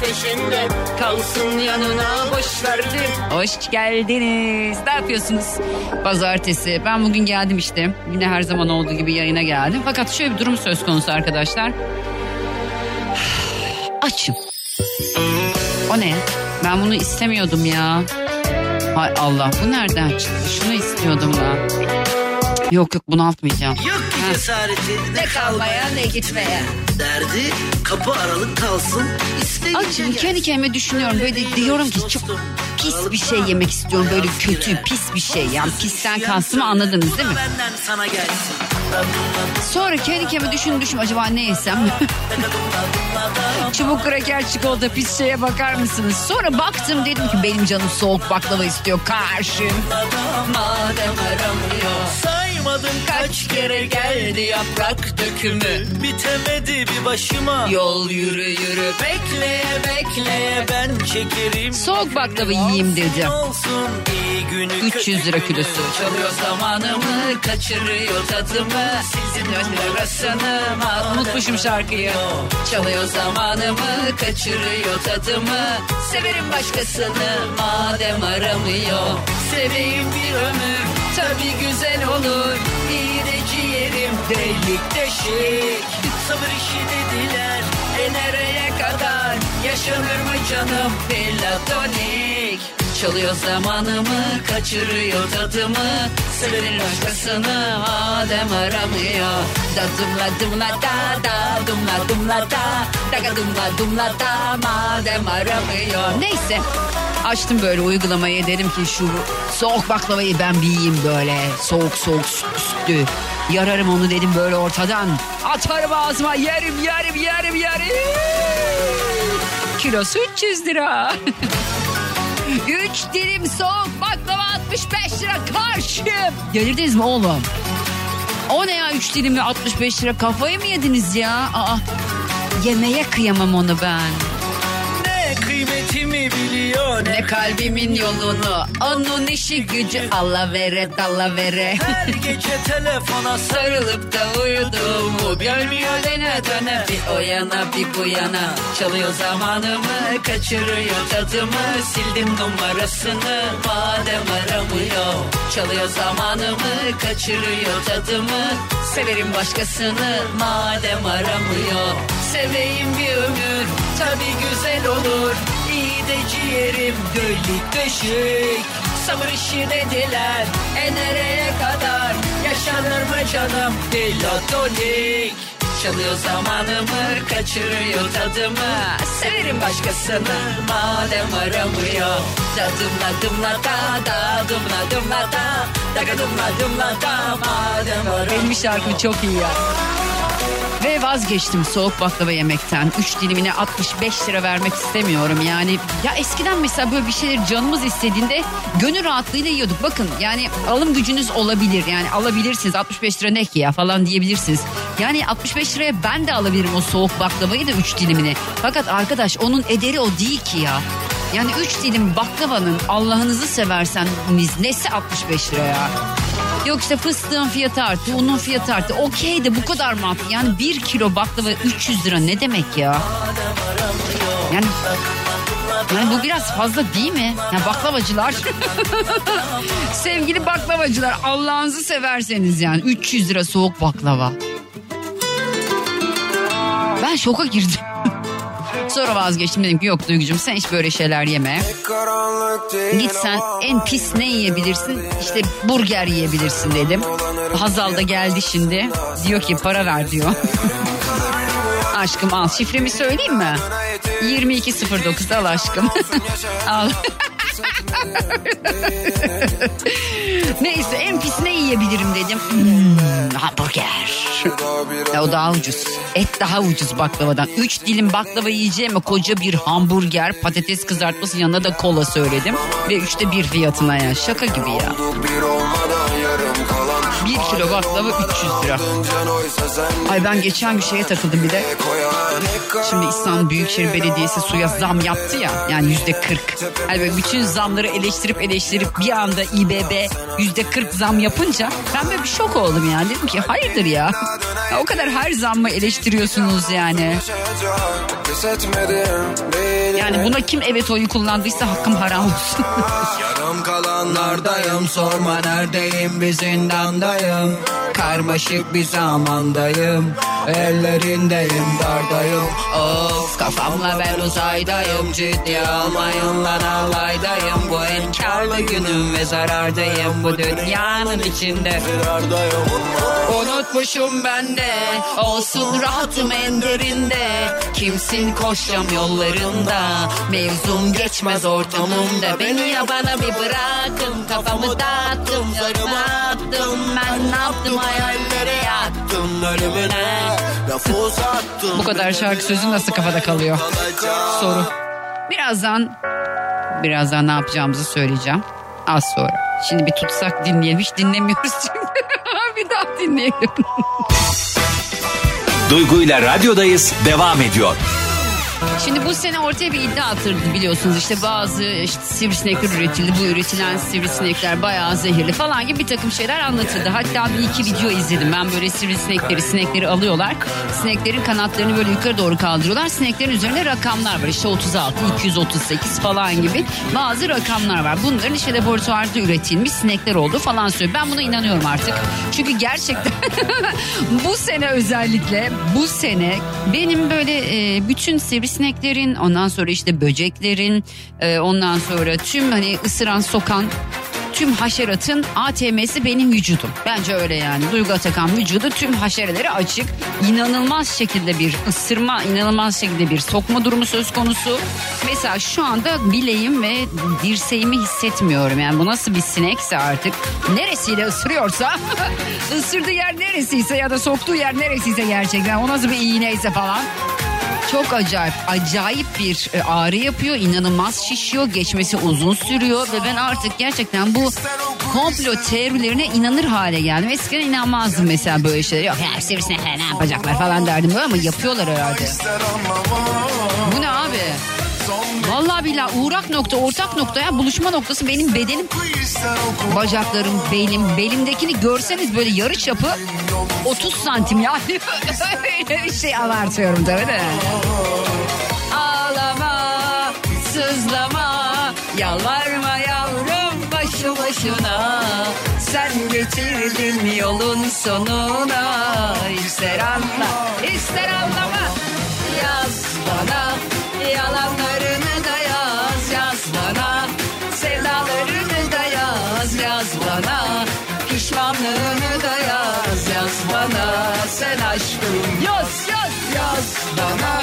Peşinde Kalsın yanına boş verdim Hoş geldiniz. Ne yapıyorsunuz? Pazartesi. Ben bugün geldim işte. Yine her zaman olduğu gibi yayına geldim. Fakat şöyle bir durum söz konusu arkadaşlar. Açım. O ne? Ben bunu istemiyordum ya. Hay Allah bu nereden çıktı? Şunu istiyordum ben. Yok yok bunaltmayacağım. Yok ki cesareti ne kalmaya ne gitmeye. derdi kapı aralık kalsın Açım kendi kendime düşünüyorum böyle diyorum ki çok pis bir şey yemek istiyorum böyle kötü pis bir şey yani pisten kastımı anladınız değil mi? Sonra kendi kendime düşün düşün acaba ne yesem? Çubuk kraker çikolata pis şeye bakar mısınız? Sonra baktım dedim ki benim canım soğuk baklava istiyor karşım. Madem aramıyor. Saymadım Kaç kere geldi yaprak dökümü. bitemedi bir başıma. Yol yürü yürü bekleye bekleye. ben çekerim. Soğuk baklava yiyeyim dedim. Olsun iyi günü 300 lira kilosu. Çalıyor zamanımı, kaçırıyor tadımı. Sizin arasını, unutmuşum şarkıyı. Çalıyor zamanımı, kaçırıyor tadımı. Severim başkasını, madem aramıyor. Seveyim bir ömür, tabi güzel olur. İyi de ciğerim, delik deşik. Sabır işi dediler. E nereye kadar? Yaşanır mı canım platonik? Çalıyor zamanımı kaçırıyor tadımı. Severim başkasını madem aramıyor. Da dumla dumla da da dumla dumla da. Daga dumla dumla da madem aramıyor. Neyse Açtım böyle uygulamayı dedim ki şu soğuk baklavayı ben bir yiyeyim böyle soğuk soğuk sütlü. Yararım onu dedim böyle ortadan. Atarım ağzıma yerim yerim yerim yerim. Kilosu 300 lira. 3 dilim soğuk baklava 65 lira karşım. Delirdiniz mi oğlum? O ne ya 3 dilimle 65 lira kafayı mı yediniz ya? Aa, yemeye kıyamam onu ben. Biliyor ne kalbimin yolunu. Onun işi gücü Allah vere dalla vere her gece telefona sarıl. Sarılıp da uyudum mu Görmüyor dene döne. Bir o yana bir bu yana. Çalıyor zamanımı Kaçırıyor tadımı. Sildim numarasını Madem aramıyor. Çalıyor zamanımı Kaçırıyor tadımı. Severim başkasını Madem aramıyor. Seveyim bir ömür Tabi güzel olur ciğerim Dölük döşük Sabır işi dediler E nereye kadar? Yaşanır mı canım? Delatonik Çalıyor zamanımı Kaçırıyor tadımı. Severim başkasını Madem aramıyor. Dadımla dımla da da Dımla da Daga dımla dımla da Madem aramıyor Benim şarkım çok iyi ya ve vazgeçtim soğuk baklava yemekten. 3 dilimine 65 lira vermek istemiyorum. Yani ya eskiden mesela böyle bir şeyler canımız istediğinde gönül rahatlığıyla yiyorduk. Bakın yani alım gücünüz olabilir. Yani alabilirsiniz 65 lira ne ki ya falan diyebilirsiniz. Yani 65 liraya ben de alabilirim o soğuk baklavayı da 3 dilimini. Fakat arkadaş onun ederi o değil ki ya. Yani 3 dilim baklavanın Allah'ınızı severseniz nesi 65 lira ya? Yok işte fıstığın fiyatı arttı, unun fiyatı arttı. Okey de bu kadar mı arttı? Yani bir kilo baklava 300 lira ne demek ya? Yani yani bu biraz fazla değil mi? Ya baklavacılar. Sevgili baklavacılar Allah'ınızı severseniz yani 300 lira soğuk baklava. Ben şoka girdim. Sonra vazgeçtim dedim ki yok Duygucuğum sen hiç böyle şeyler yeme. Git sen en pis ne yiyebilirsin? İşte burger yiyebilirsin dedim. Hazal da geldi şimdi. Diyor ki para ver diyor. aşkım al şifremi söyleyeyim mi? 2209 al aşkım. al. Neyse en pis ne yiyebilirim dedim. Hmm, hamburger. Ya o daha ucuz. Et daha ucuz baklavadan. Üç dilim baklava yiyeceğime koca bir hamburger, patates kızartması yanına da kola söyledim. Ve üçte bir fiyatına ya. Şaka gibi ya. Bir kilo baklava 300 lira. Ay ben geçen bir şeye takıldım bir de. Şimdi İstanbul Büyükşehir Belediyesi suya zam yaptı ya. Yani yüzde 40. Hani böyle bütün zamları eleştirip eleştirip bir anda İBB yüzde 40 zam yapınca ben böyle bir şok oldum yani. Dedim ki hayırdır ya. ya o kadar her zammı eleştiriyorsunuz yani. Yani buna kim evet oyu kullandıysa hakkım haram olsun. Yarım kalanlardayım. Sorma neredeyim? Bir zindandayım. Karmaşık bir zamandayım. Ellerindeyim dardayım. Of kafamla ben uzaydayım. Ciddi almayın lan alaydayım. Bu en karlı günüm ve zarardayım. Bu dünyanın içinde. Unutmuşum ben de. Olsun rahatım en derinde Kimsin koşacağım yollarında? Mevzum geçmez ortamımda. Beni yabana bir bırakın Kafamı dağıttım zarımı attım Ben ne yaptım hayallere yattım ölümüne Lafı uzattım Bu kadar şarkı sözü nasıl kafada kalıyor? Soru. Birazdan birazdan ne yapacağımızı söyleyeceğim. Az sonra. Şimdi bir tutsak dinleyelim. Hiç dinlemiyoruz çünkü. bir daha dinleyelim. Duygu ile radyodayız devam ediyor. Şimdi bu sene ortaya bir iddia atıldı biliyorsunuz işte bazı işte sivrisinekler üretildi. Bu üretilen sivrisinekler bayağı zehirli falan gibi bir takım şeyler anlatıldı. Hatta bir iki video izledim ben böyle sivrisinekleri sinekleri alıyorlar. Sineklerin kanatlarını böyle yukarı doğru kaldırıyorlar. Sineklerin üzerinde rakamlar var işte 36, 238 falan gibi bazı rakamlar var. Bunların işte laboratuvarda üretilmiş sinekler olduğu falan söylüyor. Ben buna inanıyorum artık. Çünkü gerçekten bu sene özellikle bu sene benim böyle e, bütün sivrisineklerin ondan sonra işte böceklerin e, ondan sonra tüm hani ısıran sokan tüm haşeratın ATM'si benim vücudum. Bence öyle yani. Duygu Atakan vücudu tüm haşerelere açık. İnanılmaz şekilde bir ısırma, inanılmaz şekilde bir sokma durumu söz konusu. Mesela şu anda bileğim ve dirseğimi hissetmiyorum. Yani bu nasıl bir sinekse artık. Neresiyle ısırıyorsa, ısırdığı yer neresiyse ya da soktuğu yer neresiyse gerçekten. O nasıl bir iğneyse falan. Çok acayip, acayip bir e, ağrı yapıyor, inanılmaz şişiyor, geçmesi uzun sürüyor ve ben artık gerçekten bu komplo teorilerine inanır hale geldim. Eskiden inanmazdım mesela böyle şeyler. Yok ya sivrisinek ne yapacaklar falan derdim böyle ama yapıyorlar herhalde. Bu ne abi? Vallahi billahi uğrak nokta, ortak nokta ya buluşma noktası benim bedenim. Bacaklarım, belim, belimdekini görseniz böyle yarı çapı 30 santim yani. Öyle bir şey abartıyorum tabii de. Ağlama, sızlama, yalvarma yavrum başı başına. Sen getirdin yolun sonuna. İster anla, ister anlama. Yaz bana yalanlarını da yaz, yaz bana. Sevdalarını da yaz, yaz bana. Pişmanlığını da yaz, yaz bana. Sen aşkım yaz, yaz, yaz bana.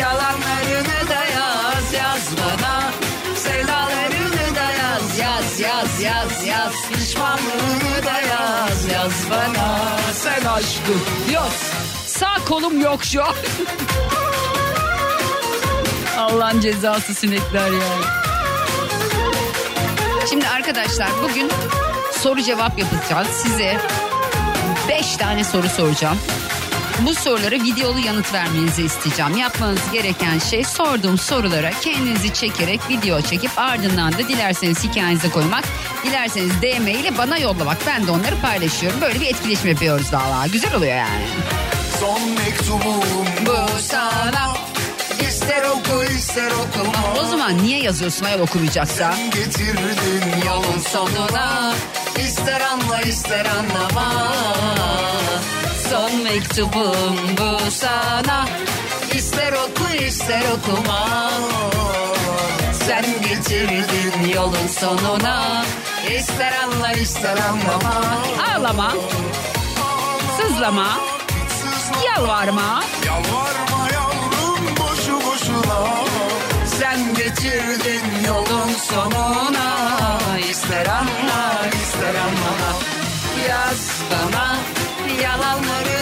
Yalanlarını da yaz, yaz bana. Sevdalarını da yaz, yaz, yaz, yaz, yaz. Pişmanlığını da yaz, yaz bana. Sen aşkım yaz. Sağ kolum yok şu an. Allah'ın cezası sinekler ya. Şimdi arkadaşlar bugün soru cevap yapacağız. Size 5 tane soru soracağım. Bu sorulara videolu yanıt vermenizi isteyeceğim. Yapmanız gereken şey sorduğum sorulara kendinizi çekerek video çekip ardından da dilerseniz hikayenize koymak, dilerseniz DM ile bana yollamak. Ben de onları paylaşıyorum. Böyle bir etkileşim yapıyoruz valla. Güzel oluyor yani. Son mektubum Bu sana ister oku ister okuma. O zaman niye yazıyorsun ayol okumayacaksa? getirdin Yolun sonuna ister anla ister anlama. Son mektubum bu sana ister oku ister okuma. Sen getirdin yolun sonuna ister anla ister anlama. Ağlama, sızlama, yalvarma. Yalvarma Sen getirdin yolun sonuna. İster anla ister anlama. Yaz bana yalanlarını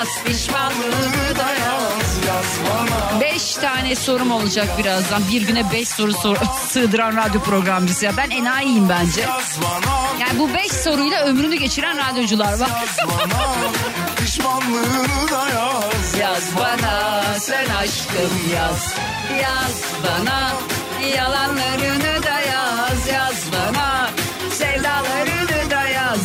yaz pişmanlığı da yaz. Yaz bana Beş tane sorum olacak birazdan. Bir güne beş soru sor sığdıran radyo programcısı ya. Ben enayiyim bence. Yani bu beş soruyla ömrünü geçiren radyocular var. Pişmanlığını da yaz Yaz bana sen aşkım yaz. Yaz bana yalanlarını da yaz. Yaz bana sevdalarını da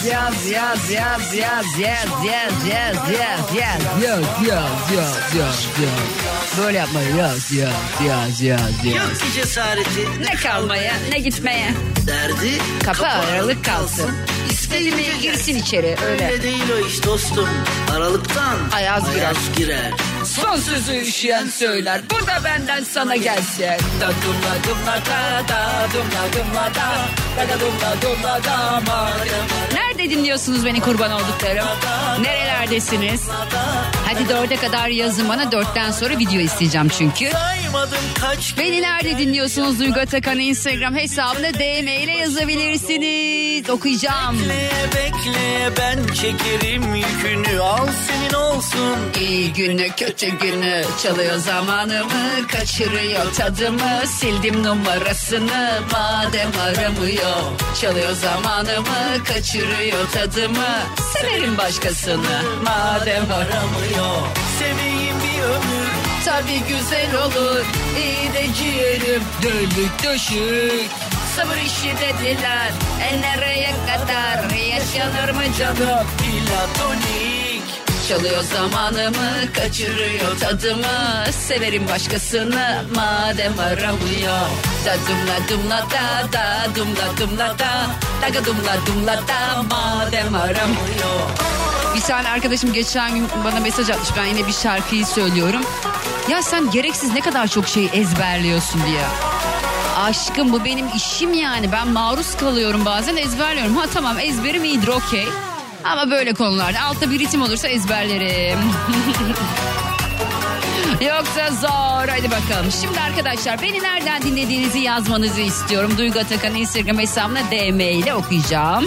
yaz. Yaz yaz yaz yaz yaz yaz yaz yaz yaz yaz yaz yaz yaz yaz. Böyle yapma yaz yaz yaz yaz yaz. Yok ki cesareti Ne kalmaya ne gitmeye. derdi Kapı aralık kalsın. İstediğine girsin içeri öyle. Öyle değil o iş dostum. Aralıktan Ayaz girer. girer. Son sözü üşüyen söyler. Bu da benden sana gelsin. Da dumla dumla da da dumla dumla da da da dumla dumla da ma. Nerede dinliyorsunuz beni kurban olduklarım? Nerelerdesiniz? Hadi dörde kadar yazın bana dörtten sonra video isteyeceğim çünkü. Beni nerede dinliyorsunuz? Duygu Atakan Instagram hesabına DM ile yazabilirsiniz. Okuyacağım. Bekle bekle ben çekerim yükünü al senin olsun. İyi günü kötü günü çalıyor zamanımı kaçırıyor tadımı. Sildim numarasını madem aramıyor. Çalıyor zamanımı kaçırıyor tadımı. Severim başkasını madem aramıyor. Seveyim bir ömür tabi güzel olur. İyi de ciğerim dölük döşük. Sabır işi dediler e nereye kadar. Yaşanır mı canım? Platonik. Çalıyor zamanımı, kaçırıyor tadımı Severim başkasını madem aramıyor Da dumla dumla da da dumla dumla da Daga dumla dumla da madem aramıyor bir tane arkadaşım geçen gün bana mesaj atmış. Ben yine bir şarkıyı söylüyorum. Ya sen gereksiz ne kadar çok şey ezberliyorsun diye. Aşkım bu benim işim yani. Ben maruz kalıyorum bazen ezberliyorum. Ha tamam ezberim iyidir okey. Ama böyle konularda altta bir ritim olursa ezberlerim. Yoksa zor. Hadi bakalım. Şimdi arkadaşlar beni nereden dinlediğinizi yazmanızı istiyorum. Duygu Atakan Instagram hesabına DM ile okuyacağım.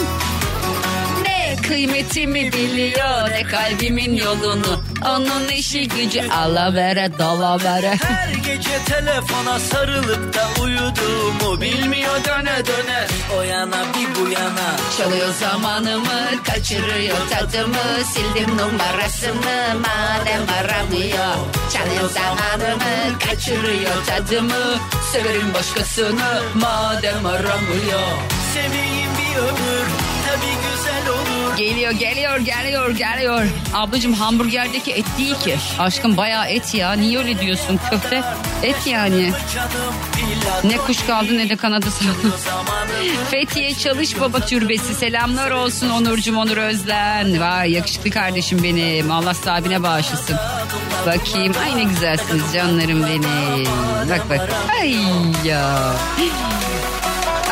Kıymetimi biliyor ne kalbimin yolunu. Onun işi gücü alavere dalavere. Her gece telefona sarılıp da uyuduğumu bilmiyor döne döne. O yana bir bu yana. Çalıyor zamanımı, kaçırıyor tadımı, sildim numarasını madem aramıyor. Çalıyor zamanımı, kaçırıyor tadımı, severim başkasını madem aramıyor. Seveyim bir ömür tabi güzel. Geliyor, geliyor, geliyor, geliyor. Ablacığım hamburgerdeki et değil ki. Aşkım bayağı et ya. Niye öyle diyorsun? Köfte et yani. Ne kuş kaldı ne de kanadı. Zamanı Fethiye Çalış Baba Türbesi selamlar olsun Onurcum Onur Özlen. Vay yakışıklı kardeşim benim. Allah sahibine bağışlasın. Bakayım ay ne güzelsiniz canlarım benim. Bak bak. Ay ya.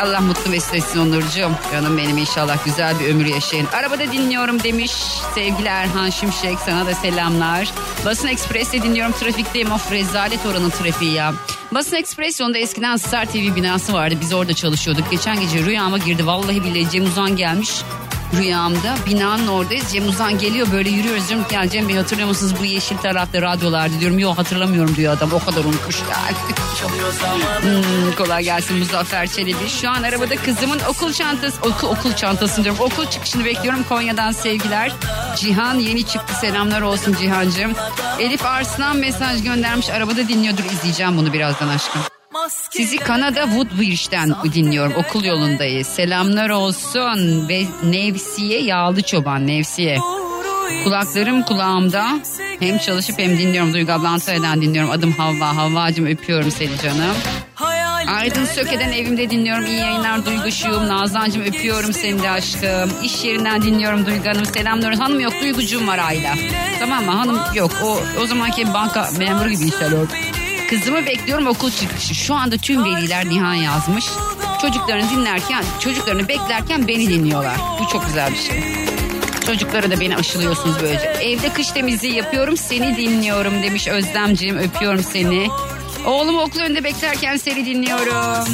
Allah mutlu mesut etsin Onurcuğum. Canım benim inşallah güzel bir ömür yaşayın. Arabada dinliyorum demiş sevgili Erhan Şimşek. Sana da selamlar. Basın Ekspres'te dinliyorum. Trafikteyim. Of rezalet oranın trafiği ya. Basın Ekspres yolunda eskiden Star TV binası vardı. Biz orada çalışıyorduk. Geçen gece rüyama girdi. Vallahi billahi Cem Uzan gelmiş rüyamda. Binanın oradayız. Cem Uzan geliyor böyle yürüyoruz. Diyorum ki "Ya Cem Bey hatırlıyor musunuz bu yeşil tarafta radyolardı diyorum. Yok hatırlamıyorum diyor adam. O kadar unutmuş yani. Hmm, kolay gelsin Muzaffer Çelebi. Şu an arabada kızımın okul çantası, okul, okul çantasını diyorum. Okul çıkışını bekliyorum. Konya'dan sevgiler. Cihan yeni çıktı. Selamlar olsun Cihan'cığım. Elif Arslan mesaj göndermiş. Arabada dinliyordur. izleyeceğim bunu birazdan aşkım. Sizi Kanada Woodbridge'den dinliyorum. Okul yolundayız. Selamlar olsun. Ve Nevsiye Yağlı Çoban. Nevsiye. Kulaklarım kulağımda. Hem çalışıp hem dinliyorum. Duygu abla Antalya'dan dinliyorum. Adım Havva. Havvacığım öpüyorum seni canım. Aydın Söke'den evimde dinliyorum. İyi yayınlar Duyguşuğum. Nazancığım öpüyorum seni de aşkım. İş yerinden dinliyorum Duygu Hanım. Selamlar. Hanım yok Duygucuğum var Ayla. Tamam mı? Hanım yok. O, o zamanki banka memuru gibi hissediyorum. Kızımı bekliyorum okul çıkışı. Şu anda tüm veliler Nihan yazmış. Çocuklarını dinlerken, çocuklarını beklerken beni dinliyorlar. Bu çok güzel bir şey. Çocuklara da beni aşılıyorsunuz böylece. Evde kış temizliği yapıyorum seni dinliyorum demiş Özlemciğim öpüyorum seni. Oğlumu okul önünde beklerken seni dinliyorum.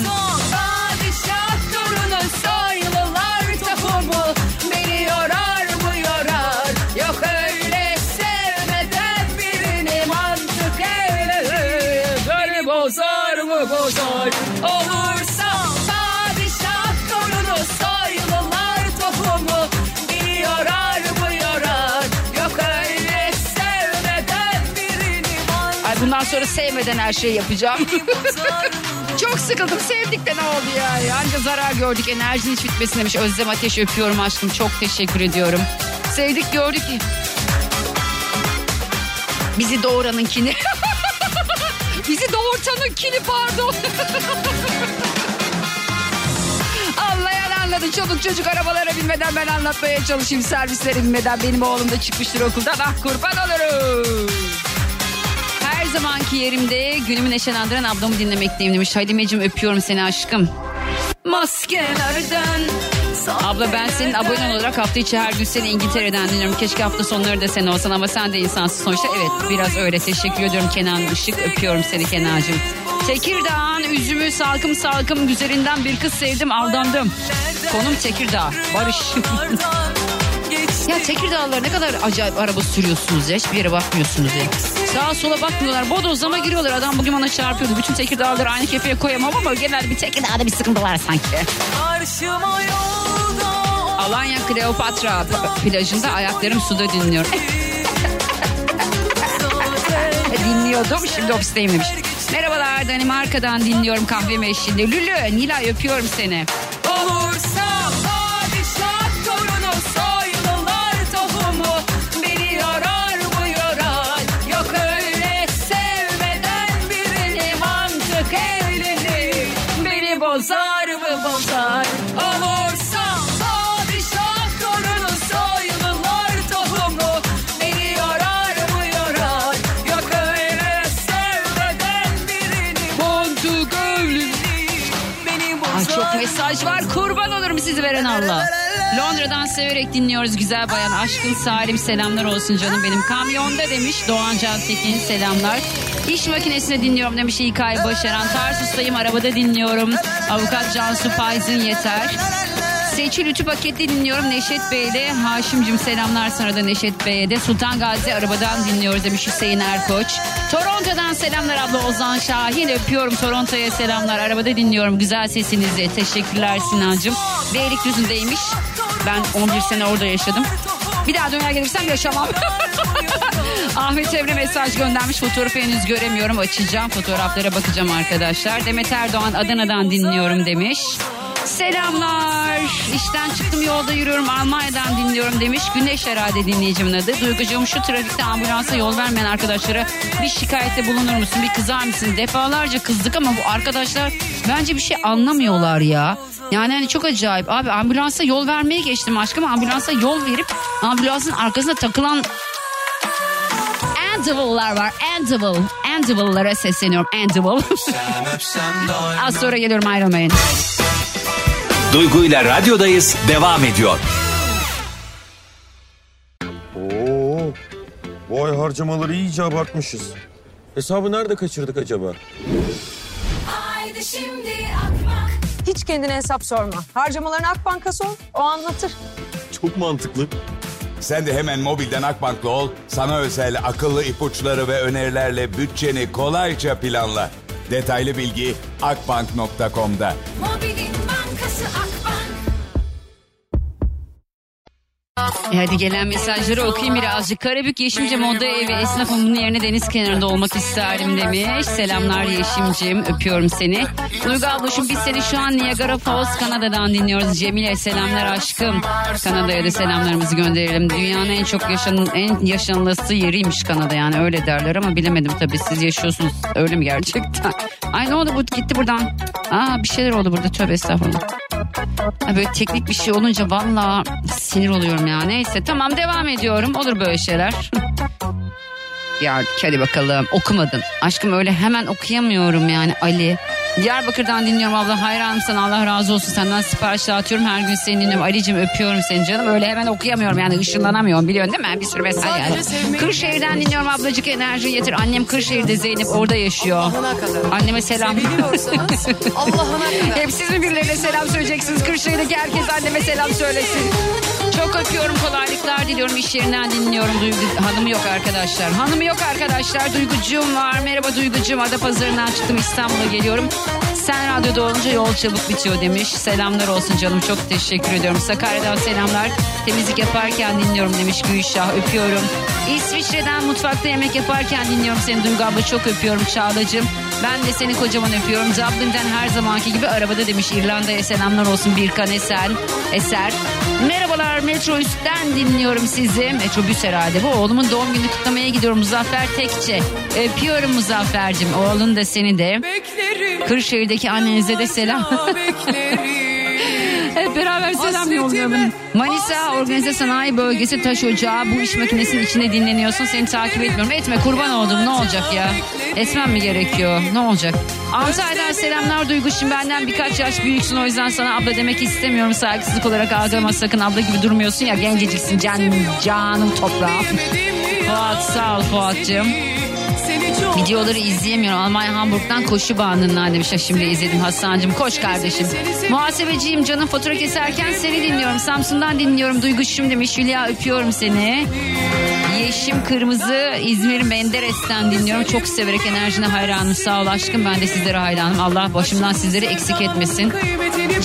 Sonra sevmeden her şeyi yapacağım. Çok sıkıldım. Sevdik de ne oldu ya? Anca zarar gördük. Enerjin hiç bitmesin demiş. Özlem Ateş öpüyorum aşkım. Çok teşekkür ediyorum. Sevdik gördük. Bizi doğuranınkini. Bizi doğurtanınkini pardon. Anlayan anladı. Çoluk çocuk arabalara binmeden ben anlatmaya çalışayım. Servislere binmeden benim oğlum da çıkmıştır okuldan. Ah kurban olurum. Zamanki yerimde günümü neşelendiren ablamı dinlemekteyim demiş. Hadimeciğim öpüyorum seni aşkım. Maskelerden Abla ben senin abonen olarak hafta içi her gün seni İngiltere'den dinliyorum. Keşke hafta sonları da sen olsan ama sen de insansın sonuçta. Evet biraz öyle teşekkür ediyorum Kenan Işık. Öpüyorum seni Kenan'cığım. Tekirdağ'ın üzümü salkım salkım güzelinden bir kız sevdim aldandım. Konum Tekirdağ. Barış. Ya Tekirdağlılar ne kadar acayip araba sürüyorsunuz ya. Hiçbir yere bakmıyorsunuz ya. Sağa sola bakmıyorlar. Bodozlama giriyorlar. Adam bugün bana çarpıyordu. Bütün Tekirdağlıları aynı kefeye koyamam ama genel bir Tekirdağ'da bir sıkıntı var sanki. Alanya Kleopatra plajında ayaklarım suda dinliyor. Dinliyordum şimdi ofisteyim demiş. Merhabalar Danimarka'dan dinliyorum kahvemi eşliğinde. Lülü Nilay öpüyorum seni. Veren Allah. Londra'dan severek dinliyoruz güzel bayan. Aşkın Salim selamlar olsun canım benim. Kamyonda demiş Doğan Can Tekin selamlar. İş makinesinde dinliyorum demiş İlkay Başaran. Tarsus'tayım arabada dinliyorum. Avukat Cansu Payzın yeter. Seçil Ütü paketli dinliyorum Neşet Bey'le. Haşim'cim selamlar sana da Neşet Bey'e de. Sultan Gazi arabadan dinliyoruz demiş Hüseyin Erkoç. Toronto'dan selamlar abla Ozan Şahin. Öpüyorum Toronto'ya selamlar. Arabada dinliyorum güzel sesinizi. Teşekkürler Sinancım. Beylikdüzü'ndeymiş. Ben 11 sene orada yaşadım. Bir daha döner gelirsem yaşamam. Ahmet Emre mesaj göndermiş. Fotoğrafı henüz göremiyorum. Açacağım. Fotoğraflara bakacağım arkadaşlar. Demet Erdoğan Adana'dan dinliyorum demiş. Selamlar. İşten çıktım yolda yürüyorum Almanya'dan dinliyorum demiş. Güneş herhalde dinleyicimin adı. Duygucuğum şu trafikte ambulansa yol vermeyen arkadaşlara bir şikayette bulunur musun? Bir kızar mısın? Defalarca kızdık ama bu arkadaşlar bence bir şey anlamıyorlar ya. Yani hani çok acayip. Abi ambulansa yol vermeye geçtim aşkım. Ambulansa yol verip ambulansın arkasına takılan Andival'lar var. Andival. Andival'lara sesleniyorum. Andival. Az sonra geliyorum ayrılmayın. Duygu ile radyodayız devam ediyor. Oo, bu ay harcamaları iyice abartmışız. Hesabı nerede kaçırdık acaba? Hiç kendine hesap sorma. Harcamalarını Akbank'a sor, o anlatır. Çok mantıklı. Sen de hemen mobilden Akbank'la ol. Sana özel akıllı ipuçları ve önerilerle bütçeni kolayca planla. Detaylı bilgi akbank.com'da. to us. E hadi gelen mesajları okuyayım birazcık. Karabük Yeşimce Moda Evi esnafım bunun yerine deniz kenarında olmak isterim demiş. Selamlar Yeşimcim öpüyorum seni. Duygu ablacığım biz seni şu an Niagara Falls Kanada'dan dinliyoruz. Cemile selamlar aşkım. Kanada'ya da selamlarımızı gönderelim. Dünyanın en çok yaşanın en yaşanılısı yeriymiş Kanada yani öyle derler ama bilemedim tabii siz yaşıyorsunuz. Öyle mi gerçekten? Ay ne oldu bu gitti buradan. Aa bir şeyler oldu burada tövbe estağfurullah. Böyle teknik bir şey olunca valla sinir oluyorum ya. Neyse tamam devam ediyorum. Olur böyle şeyler. ya hadi bakalım. Okumadın. Aşkım öyle hemen okuyamıyorum yani. Ali. Diyarbakır'dan dinliyorum abla. Hayranım sana Allah razı olsun. Senden sipariş dağıtıyorum her gün seni dinliyorum. Ali'cim öpüyorum seni canım. Öyle hemen okuyamıyorum yani. Işınlanamıyorum biliyorsun değil mi? Bir sürü mesaj geldi. Kırşehir'den dinliyorum ablacık. Enerji getir. Annem Kırşehir'de Zeynep orada yaşıyor. Anneme selam. Hep siz mi birilerine selam söyleyeceksiniz. Kırşehir'deki herkes anneme selam söylesin çok öpüyorum kolaylıklar diliyorum iş yerinden dinliyorum Duygu hanımı yok arkadaşlar hanımı yok arkadaşlar Duygucuğum var merhaba Duygucuğum Adapazarı'ndan çıktım İstanbul'a geliyorum sen radyoda olunca yol çabuk bitiyor demiş. Selamlar olsun canım çok teşekkür ediyorum. Sakarya'dan selamlar. Temizlik yaparken dinliyorum demiş Gülşah. Öpüyorum. İsviçre'den mutfakta yemek yaparken dinliyorum seni Duygu abla. Çok öpüyorum Çağla'cığım. Ben de seni kocaman öpüyorum. Dublin'den her zamanki gibi arabada demiş İrlanda'ya selamlar olsun Birkan Esen. Eser. Merhabalar Metro Üst'ten dinliyorum sizi. Metrobüs herhalde bu. Oğlumun doğum gününü kutlamaya gidiyorum Muzaffer Tekçe. Öpüyorum Muzaffer'cim. Oğlun da seni de. Kırşehir'deki annenize de selam. Hep beraber selam yollayalım. Manisa Organize Sanayi Bölgesi Taş Ocağı bu iş makinesinin içinde dinleniyorsun. Seni takip etmiyorum. Etme kurban oldum ne olacak ya? Etmem mi gerekiyor? Ne olacak? Antalya'dan selamlar Duygu. Şimdi benden birkaç yaş büyüksün. O yüzden sana abla demek istemiyorum. Saygısızlık olarak algılama sakın. Abla gibi durmuyorsun ya. Genceciksin. Can, canım toprağım. Fuat sağ ol Fuat'cığım. Videoları izleyemiyorum. Almanya Hamburg'dan koşu bandından demiş. Şimdi izledim Hasan'cığım. Koş kardeşim. Muhasebeciyim canım fatura keserken seni dinliyorum. Samsun'dan dinliyorum. Duyguşum demiş. Hülya öpüyorum seni. Yeşim Kırmızı İzmir Menderes'ten dinliyorum. Çok severek enerjine hayranım. Sağ ol aşkım ben de sizlere hayranım. Allah başımdan sizleri eksik etmesin.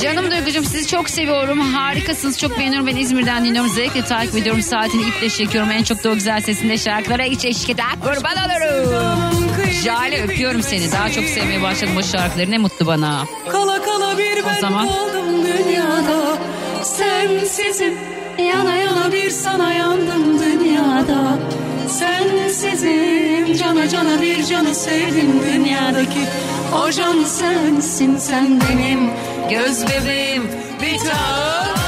Canım Duygucuğum sizi çok seviyorum. Harikasınız. Çok beğeniyorum. Ben İzmir'den dinliyorum. Zevkle takip ediyorum. Saatini iple çekiyorum. En çok da o güzel sesinde şarkılara hiç eşlik eder. Kurban olurum. Jale öpüyorum seni. Daha çok sevmeye başladım o şarkıları. Ne mutlu bana. Kala kala bir ben zaman- kaldım dünyada Sensizim yana yana bir sana yandım dünyada Sensizim cana cana bir canı sevdim dünyadaki O can sensin sen benim göz bebeğim bir tanem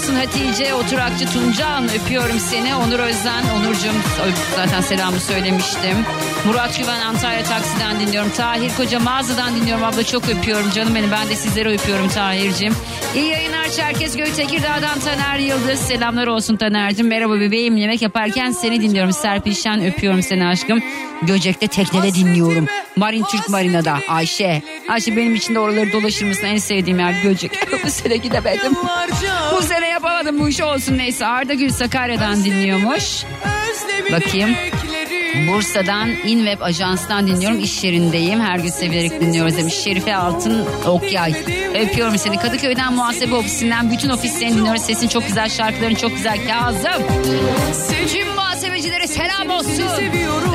olsun Hatice, Oturakçı Tuncan. Öpüyorum seni. Onur Özden, Onurcuğum zaten selamı söylemiştim. Murat Güven Antalya Taksi'den dinliyorum. Tahir Koca mağazadan dinliyorum. Abla çok öpüyorum canım benim. Ben de sizleri öpüyorum Tahir'cim. İyi yayınlar Çerkezköy Tekirdağ'dan Taner Yıldız. Selamlar olsun Taner'cim. Merhaba bebeğim. Yemek yaparken seni dinliyorum. Serpil Şen öpüyorum seni aşkım. Göcek'te teknede dinliyorum. Marin Türk Marina'da Ayşe. Ayşe benim için de oraları dolaşır mısın? En sevdiğim yer Göcek. bu sene gidemedim. Bu sene yapamadım bu işi olsun neyse. Arda Gül Sakarya'dan dinliyormuş. Bakayım. Bursa'dan InWeb Ajans'tan dinliyorum. İş yerindeyim. Her gün severek dinliyoruz demiş. Şerife Altın Okyay. Öpüyorum seni. Kadıköy'den muhasebe ofisinden bütün ofislerini dinliyoruz. Sesin çok güzel, şarkıların çok güzel. Kazım. Tüm muhasebecilere selam olsun.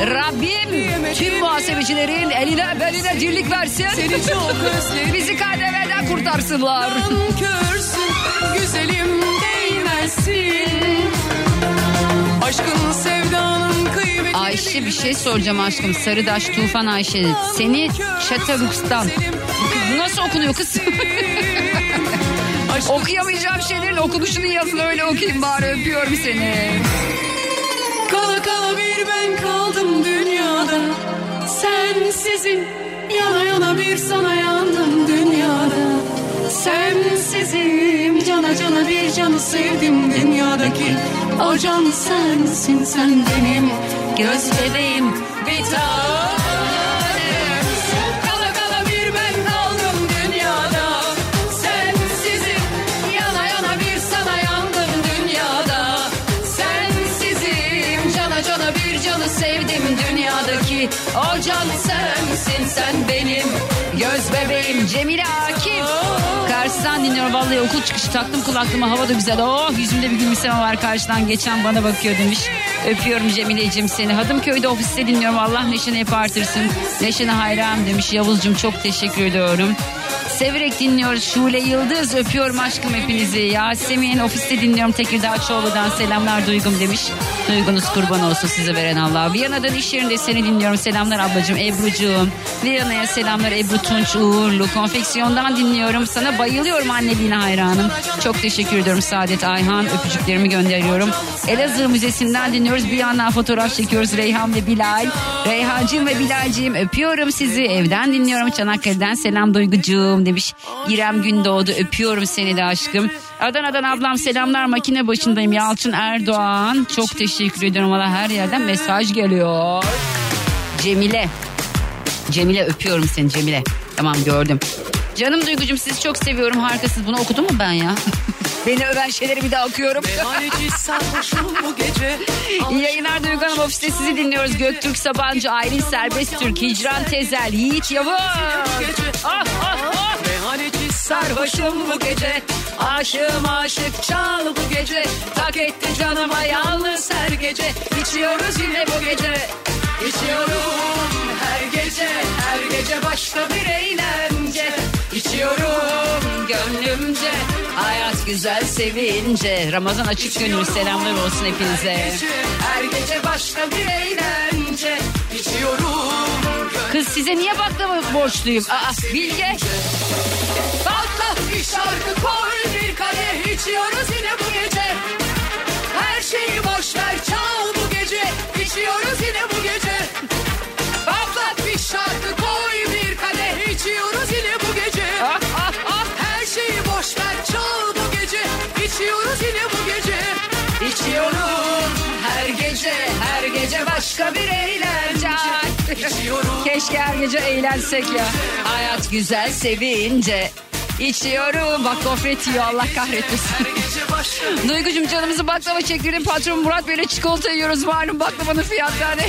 Rabbim tüm muhasebecilerin eline beline dirlik versin. Bizi KDV'den kurtarsınlar. Güzelim Aşkın sevdanın kıymetini Ayşe bir şey soracağım aşkım. Sarıdaş Tufan Ayşe. Seni Çataruks'tan. Bu nasıl okunuyor kız? Okuyamayacağım şeylerin okunuşunu yazın öyle okuyayım bari öpüyorum seni. Kala kala bir ben kaldım dünyada Sensizim yana yana bir sana yandım dünyada Sensizim cana cana bir canı sevdim dünyadaki. O can sensin sen benim göz bebeğim. Bir Kala kala bir ben kaldım dünyada. Sensizim yana yana bir sana yandım dünyada. Sensizim cana cana bir canı sevdim dünyadaki. O can sensin sen benim göz bebeğim. Cemile Akif. Karşıdan dinliyorum vallahi okul çıkışı taktım kulaklığıma hava da güzel. Oh yüzümde bir gülümseme var karşıdan geçen bana bakıyor demiş. Öpüyorum Cemile'cim seni. Hadımköy'de ofiste dinliyorum. Allah neşeni hep artırsın. Neşene hayran demiş. Yavuz'cum çok teşekkür ediyorum. Severek dinliyoruz. Şule Yıldız öpüyorum aşkım hepinizi. Yasemin ofiste dinliyorum Tekirdağ Çoğlu'dan selamlar Duygum demiş. Duygunuz kurban olsun size veren Allah. Viyana'dan iş yerinde seni dinliyorum. Selamlar ablacığım Ebru'cuğum. Viyana'ya selamlar Ebru Tunç Uğurlu. Konfeksiyondan dinliyorum. Sana bayılıyorum anneliğine hayranım. Çok teşekkür ediyorum Saadet Ayhan. Öpücüklerimi gönderiyorum. Elazığ Müzesi'nden dinliyoruz. Bir yandan fotoğraf çekiyoruz Reyhan ve Bilal. Reyhancığım ve Bilal'ciğim öpüyorum sizi. Evden dinliyorum. Çanakkale'den selam Duygucuğum demiş. İrem Gündoğdu öpüyorum seni de aşkım. Adana'dan ablam selamlar makine başındayım. Yalçın Erdoğan çok teşekkür ediyorum. Valla her yerden mesaj geliyor. Cemile Cemile öpüyorum seni Cemile. Tamam gördüm. Canım Duygucum sizi çok seviyorum harikasınız. Bunu okudum mu ben ya? Beni öven şeyleri bir daha okuyorum. İyi yayınlar Duygu Hanım ofiste sizi dinliyoruz. Göktürk Sabancı, Aylin Serbest Türk, Hicran Tezel, Yiğit Yavuz. Ah, ah, ah. Sarhoşum bu gece Aşığım aşık çal bu gece. Tak etti canıma yalnız her gece İçiyoruz yine bu gece. İçiyorum her gece Her gece başka bir eğlence. İçiyorum gönlümce Hayat güzel sevince. Ramazan açık gönül selamlar olsun hepinize. Her gece başka bir eğlence. İçiyorum Kız size niye baklava borçluyum? Aa, Bilge. Patlat bir şarkı koy bir kadeh içiyoruz yine bu gece. Her şeyi boş ver çal bu gece. İçiyoruz yine bu gece. Patlat bir şarkı koy bir kadeh içiyoruz yine bu gece. Her şeyi boş ver çal bu gece. İçiyoruz yine bu gece. İçiyorum her gece her gece başka bir eğlence. Keşke her gece eğlensek ya. Hayat güzel sevince. İçiyorum. Bak gofret yiyor Allah kahretmesin. Duygucum canımızı baklava çektirdin. Patron Murat Bey'le çikolata yiyoruz. Malum baklavanın fiyatları?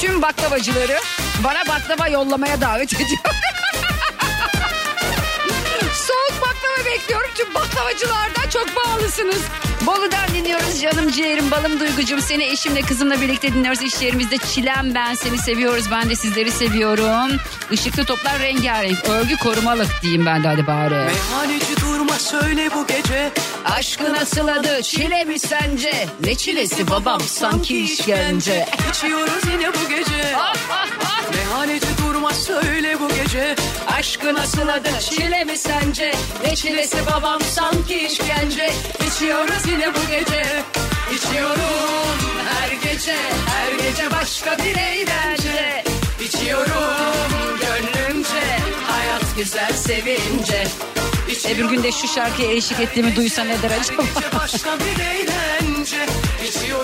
Tüm baklavacıları bana baklava yollamaya davet ediyor. Baklava bekliyorum. Tüm baklavacılardan çok pahalısınız. Bolu'dan dinliyoruz canım ciğerim balım duygucum. Seni eşimle kızımla birlikte dinliyoruz. İş yerimizde çilem ben seni seviyoruz. Ben de sizleri seviyorum. Işıklı toplar rengarenk. Örgü korumalık diyeyim ben de hadi bari. Meyhaneci söyle bu gece Aşkı nasıl adı çile mi sence? Ne çilesi babam sanki işkence. İçiyoruz yine bu gece. Meyhaneci durma söyle bu gece Aşkı nasıl adı çile mi sence? Ne çilesi babam sanki işkence. İçiyoruz yine bu gece. İçiyorum her gece her gece başka bir eğlence. İçiyorum gönlümce hayat güzel sevince. Bir gün de şu şarkıya eşlik ettiğimi duysa ne der acaba?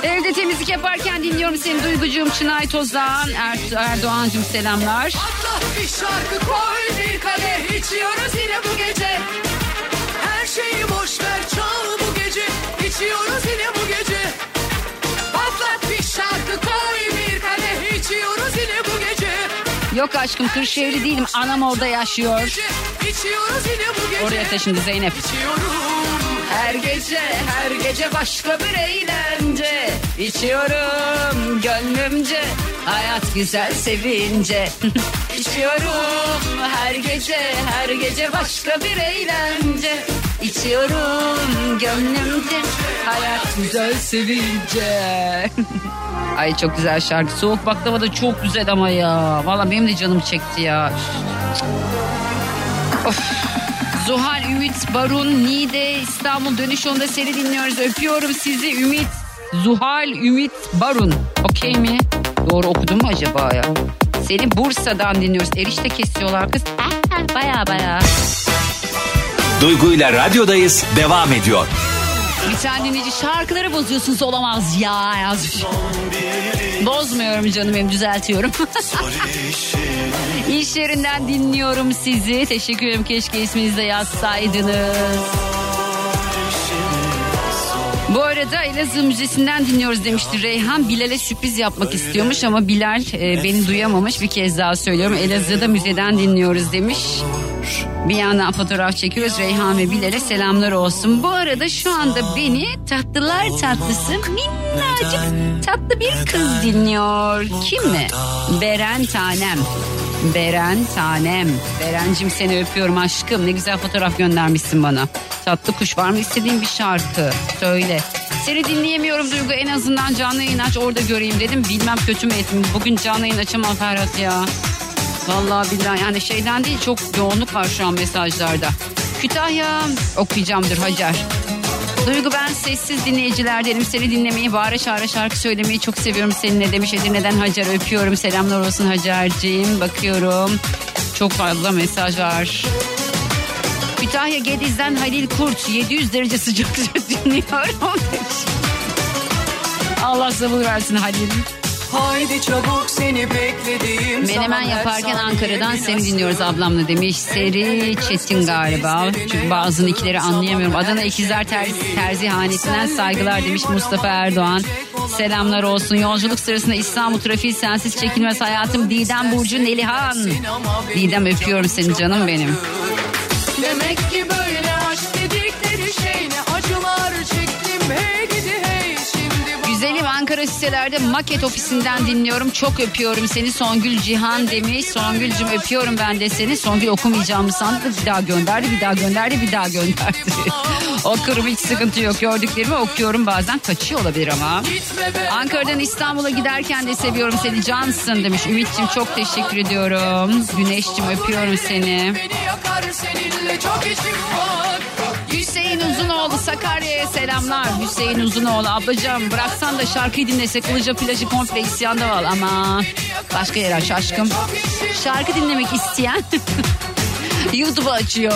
Evde temizlik yaparken dinliyorum seni Duygucuğum Çınay Toz'dan. Er Erdoğan'cığım selamlar. Atla bir şarkı koy bir kadeh içiyoruz yine bu gece Her şeyi boş ver çal bu gece İçiyoruz Yok aşkım Kırşehirli değilim. Anam orada yaşıyor. Oraya taşındı Zeynep. Her gece her gece başka bir eğlence. İçiyorum gönlümce Hayat güzel sevince. İçiyorum her gece her gece başka bir eğlence İçiyorum gönlümce Hayat güzel sevince Ay çok güzel şarkı. Soğuk baklava da çok güzel ama ya. Valla benim de canım çekti ya. Of. Zuhal, Ümit, Barun, Nide, İstanbul dönüş yolunda seni dinliyoruz. Öpüyorum sizi Ümit. Zuhal, Ümit, Barun. Okey mi? Doğru okudum mu acaba ya? Seni Bursa'dan dinliyoruz. Erişte kesiyorlar kız. Baya baya. Duygu ile radyodayız devam ediyor. Bir tane dinleyici şarkıları bozuyorsunuz olamaz ya yazmış. Bozmuyorum canım benim düzeltiyorum. İş yerinden dinliyorum sizi. Teşekkür ederim keşke isminizi de yazsaydınız. Bu arada Elazığ Müzesi'nden dinliyoruz demişti Reyhan. Bilal'e sürpriz yapmak istiyormuş ama Bilal e, beni duyamamış. Bir kez daha söylüyorum. Elazığ'da müzeden dinliyoruz demiş. Bir yandan fotoğraf çekiyoruz. Reyhan ve Bilal'e selamlar olsun. Bu arada şu anda beni tatlılar tatlısı minnacık tatlı bir kız dinliyor. Kim mi? Beren Tanem. Beren Tanem. Berencim seni öpüyorum aşkım. Ne güzel fotoğraf göndermişsin bana. Tatlı kuş var mı istediğin bir şarkı? Söyle. Seni dinleyemiyorum Duygu en azından canlı yayın aç orada göreyim dedim. Bilmem kötü mü ettim. Bugün canlı yayın açamam Ferhat ya. Vallahi billahi yani şeyden değil çok yoğunluk var şu an mesajlarda. Kütahya okuyacağımdır Hacer. Duygu ben sessiz dinleyicilerdenim. Seni dinlemeyi, bağıra çağıra şarkı söylemeyi çok seviyorum seninle demiş Edirne'den Hacer. Öpüyorum. Selamlar olsun Hacer'ciğim. Bakıyorum. Çok fazla mesaj var. Kütahya Gediz'den Halil Kurt 700 derece sıcaklıkta dinliyorum. Allah sabır versin Halil. Haydi çabuk seni beklediğim Menemen yaparken Ankara'dan seni dinliyoruz ablamla demiş. Seri Çetin galiba. Çünkü bazı nickleri anlayamıyorum. Adana İkizler Terzi, Terzihanesi'nden saygılar demiş Mustafa Erdoğan. Selamlar olsun. Yolculuk sırasında İstanbul trafiği sensiz çekilmez hayatım. Didem Burcu Nelihan. Didem öpüyorum seni canım benim. Demek ki böyle aşk Ankara sitelerde maket ofisinden dinliyorum. Çok öpüyorum seni Songül Cihan demiş. Songül'cüm öpüyorum ben de seni. Songül okumayacağımı sandı. Bir daha gönderdi, bir daha gönderdi, bir daha gönderdi. Okurum hiç sıkıntı yok. Gördüklerimi okuyorum bazen kaçıyor olabilir ama. Ankara'dan İstanbul'a giderken de seviyorum seni cansın demiş. Ümit'ciğim çok teşekkür ediyorum. Güneş'cim öpüyorum seni. beni yakar seninle çok işim var Hüseyin Uzunoğlu Sakarya'ya selamlar. Hüseyin Uzunoğlu ablacığım bıraksan da şarkıyı dinlesek Ilıca plajı komple isyanda var ama başka yer aç aşkım. Şarkı dinlemek isteyen YouTube'u açıyor.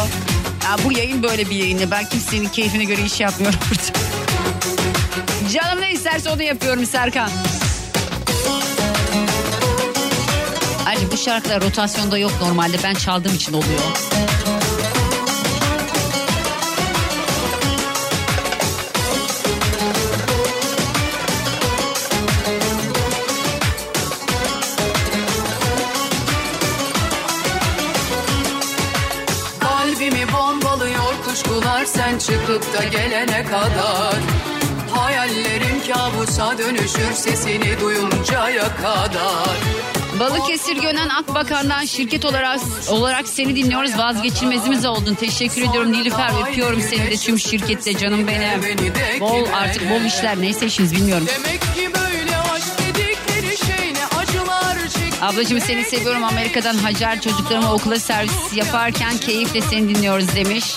Ya bu yayın böyle bir yayın. Ben kimsenin keyfine göre iş yapmıyorum burada. Canım ne isterse onu yapıyorum Serkan. Ayrıca bu şarkılar rotasyonda yok normalde. Ben çaldığım için oluyor. Çıkıp da gelene kadar Hayallerim kabusa dönüşür sesini duyuncaya kadar Balıkesir Gönen Akbakan'dan şirket olarak olarak seni dinliyoruz. Vazgeçilmezimiz oldun. Teşekkür ediyorum Nilüfer. Öpüyorum seni de tüm şirkette canım benim. Bol artık bol işler neyse işiniz bilmiyorum. Şey Ablacığım seni seviyorum Amerika'dan Hacer çocuklarıma okula servis yaparken keyifle seni dinliyoruz demiş.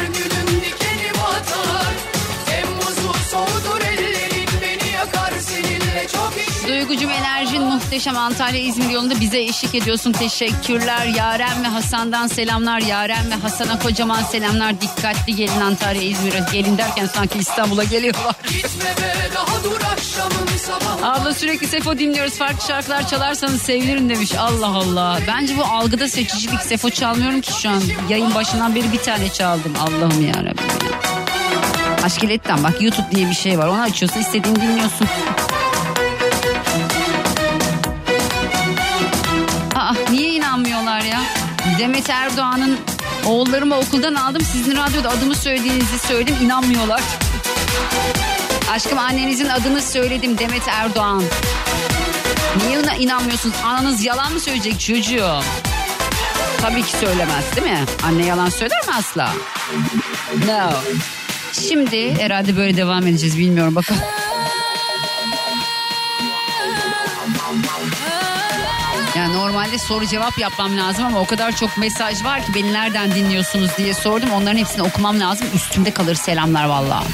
muhteşem Antalya İzmir yolunda bize eşlik ediyorsun. Teşekkürler. Yaren ve Hasan'dan selamlar. Yaren ve Hasan'a kocaman selamlar. Dikkatli gelin Antalya İzmir'e. Gelin derken sanki İstanbul'a geliyorlar. Gitme be daha dur akşamın sabahı Abla sürekli Sefo dinliyoruz. Farklı şarkılar çalarsanız sevinirim demiş. Allah Allah. Bence bu algıda seçicilik. Sefo çalmıyorum ki şu an. Yayın başından beri bir tane çaldım. Allah'ım yarabbim. ya. Aşkiletten bak YouTube diye bir şey var. Onu açıyorsun istediğini dinliyorsun. Demet Erdoğan'ın oğullarımı okuldan aldım. Sizin radyoda adımı söylediğinizi söyledim. inanmıyorlar. Aşkım annenizin adını söyledim Demet Erdoğan. Niye ona inanmıyorsunuz? Ananız yalan mı söyleyecek çocuğum? Tabii ki söylemez değil mi? Anne yalan söyler mi asla? No. Şimdi herhalde böyle devam edeceğiz bilmiyorum bakalım. Normalde soru cevap yapmam lazım ama o kadar çok mesaj var ki beni nereden dinliyorsunuz diye sordum. Onların hepsini okumam lazım. Üstümde kalır selamlar vallahi.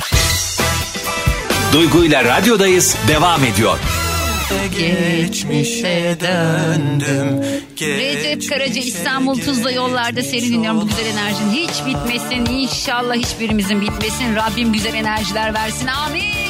Duygu ile radyodayız devam ediyor. Geçmişe döndüm. Recep Karaca İstanbul Tuzla yollarda seni dinliyorum. Bu güzel enerjin hiç bitmesin. İnşallah hiçbirimizin bitmesin. Rabbim güzel enerjiler versin. Amin.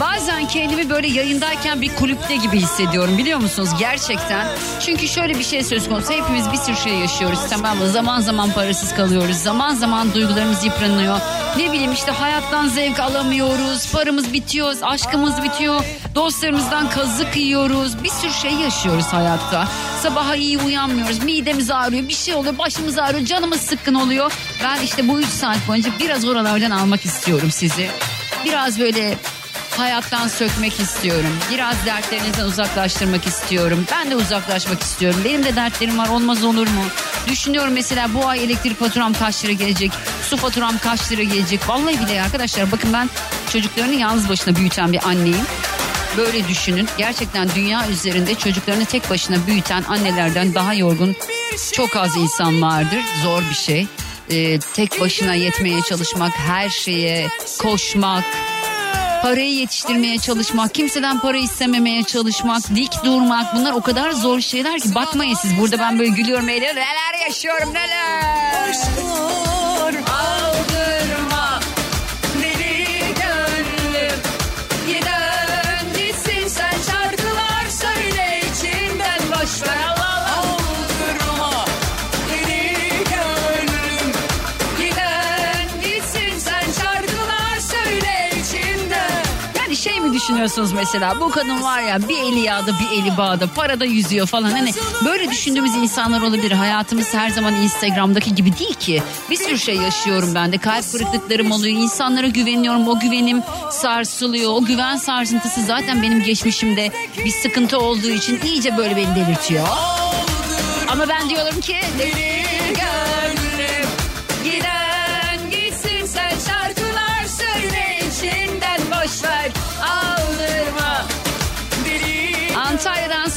Bazen kendimi böyle yayındayken bir kulüpte gibi hissediyorum biliyor musunuz gerçekten. Çünkü şöyle bir şey söz konusu hepimiz bir sürü şey yaşıyoruz tamam mı? Zaman zaman parasız kalıyoruz. Zaman zaman duygularımız yıpranıyor. Ne bileyim işte hayattan zevk alamıyoruz. Paramız bitiyor, aşkımız bitiyor. Dostlarımızdan kazık yiyoruz. Bir sürü şey yaşıyoruz hayatta. Sabaha iyi uyanmıyoruz. Midemiz ağrıyor. Bir şey oluyor. Başımız ağrıyor. Canımız sıkkın oluyor. Ben işte bu 3 saat boyunca biraz oralardan almak istiyorum sizi. Biraz böyle hayattan sökmek istiyorum. Biraz dertlerinizden uzaklaştırmak istiyorum. Ben de uzaklaşmak istiyorum. Benim de dertlerim var olmaz olur mu? Düşünüyorum mesela bu ay elektrik faturam kaç lira gelecek? Su faturam kaç lira gelecek? Vallahi bile arkadaşlar bakın ben çocuklarını yalnız başına büyüten bir anneyim. Böyle düşünün. Gerçekten dünya üzerinde çocuklarını tek başına büyüten annelerden daha yorgun çok az insan vardır. Zor bir şey. Ee, tek başına yetmeye çalışmak, her şeye koşmak, parayı yetiştirmeye çalışmak, kimseden para istememeye çalışmak, dik durmak bunlar o kadar zor şeyler ki bakmayın siz. Burada ben böyle gülüyorum eğleniyorum. Neler yaşıyorum neler. Aldırma düşünüyorsunuz mesela? Bu kadın var ya bir eli yağda bir eli bağda parada yüzüyor falan. Hani böyle düşündüğümüz insanlar olabilir. Hayatımız her zaman Instagram'daki gibi değil ki. Bir sürü şey yaşıyorum ben de. Kalp kırıklıklarım oluyor insanlara güveniyorum. O güvenim sarsılıyor. O güven sarsıntısı zaten benim geçmişimde bir sıkıntı olduğu için iyice böyle beni delirtiyor. Ama ben diyorum ki deli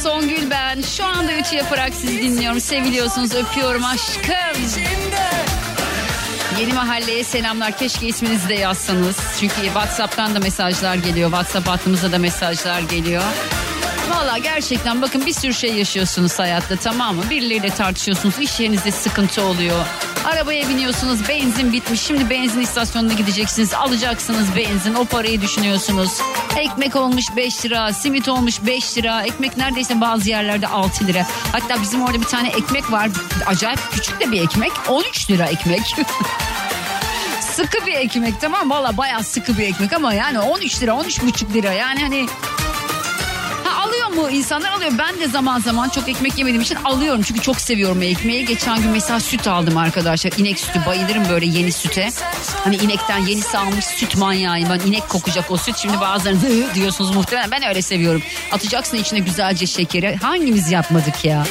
Songül ben. Şu anda ütü yaparak sizi dinliyorum. Seviliyorsunuz, öpüyorum aşkım. Yeni mahalleye selamlar. Keşke isminizi de yazsanız. Çünkü WhatsApp'tan da mesajlar geliyor. WhatsApp hattımıza da mesajlar geliyor. Valla gerçekten bakın bir sürü şey yaşıyorsunuz hayatta tamam mı? Birileriyle tartışıyorsunuz, iş yerinizde sıkıntı oluyor. Arabaya biniyorsunuz, benzin bitmiş. Şimdi benzin istasyonuna gideceksiniz, alacaksınız benzin. O parayı düşünüyorsunuz. Ekmek olmuş 5 lira, simit olmuş 5 lira. Ekmek neredeyse bazı yerlerde 6 lira. Hatta bizim orada bir tane ekmek var. Acayip küçük de bir ekmek. 13 lira ekmek. sıkı bir ekmek tamam? Valla bayağı sıkı bir ekmek ama yani 13 lira 13,5 lira yani hani Alıyor mu insanlar alıyor. Ben de zaman zaman çok ekmek yemediğim için alıyorum. Çünkü çok seviyorum ekmeği. Geçen gün mesela süt aldım arkadaşlar. İnek sütü bayılırım böyle yeni süte. Hani inekten yeni sağılmış süt manyağıyım. Ben inek kokacak o süt. Şimdi bazılarınız diyorsunuz muhtemelen. Ben öyle seviyorum. Atacaksın içine güzelce şekeri. Hangimiz yapmadık ya?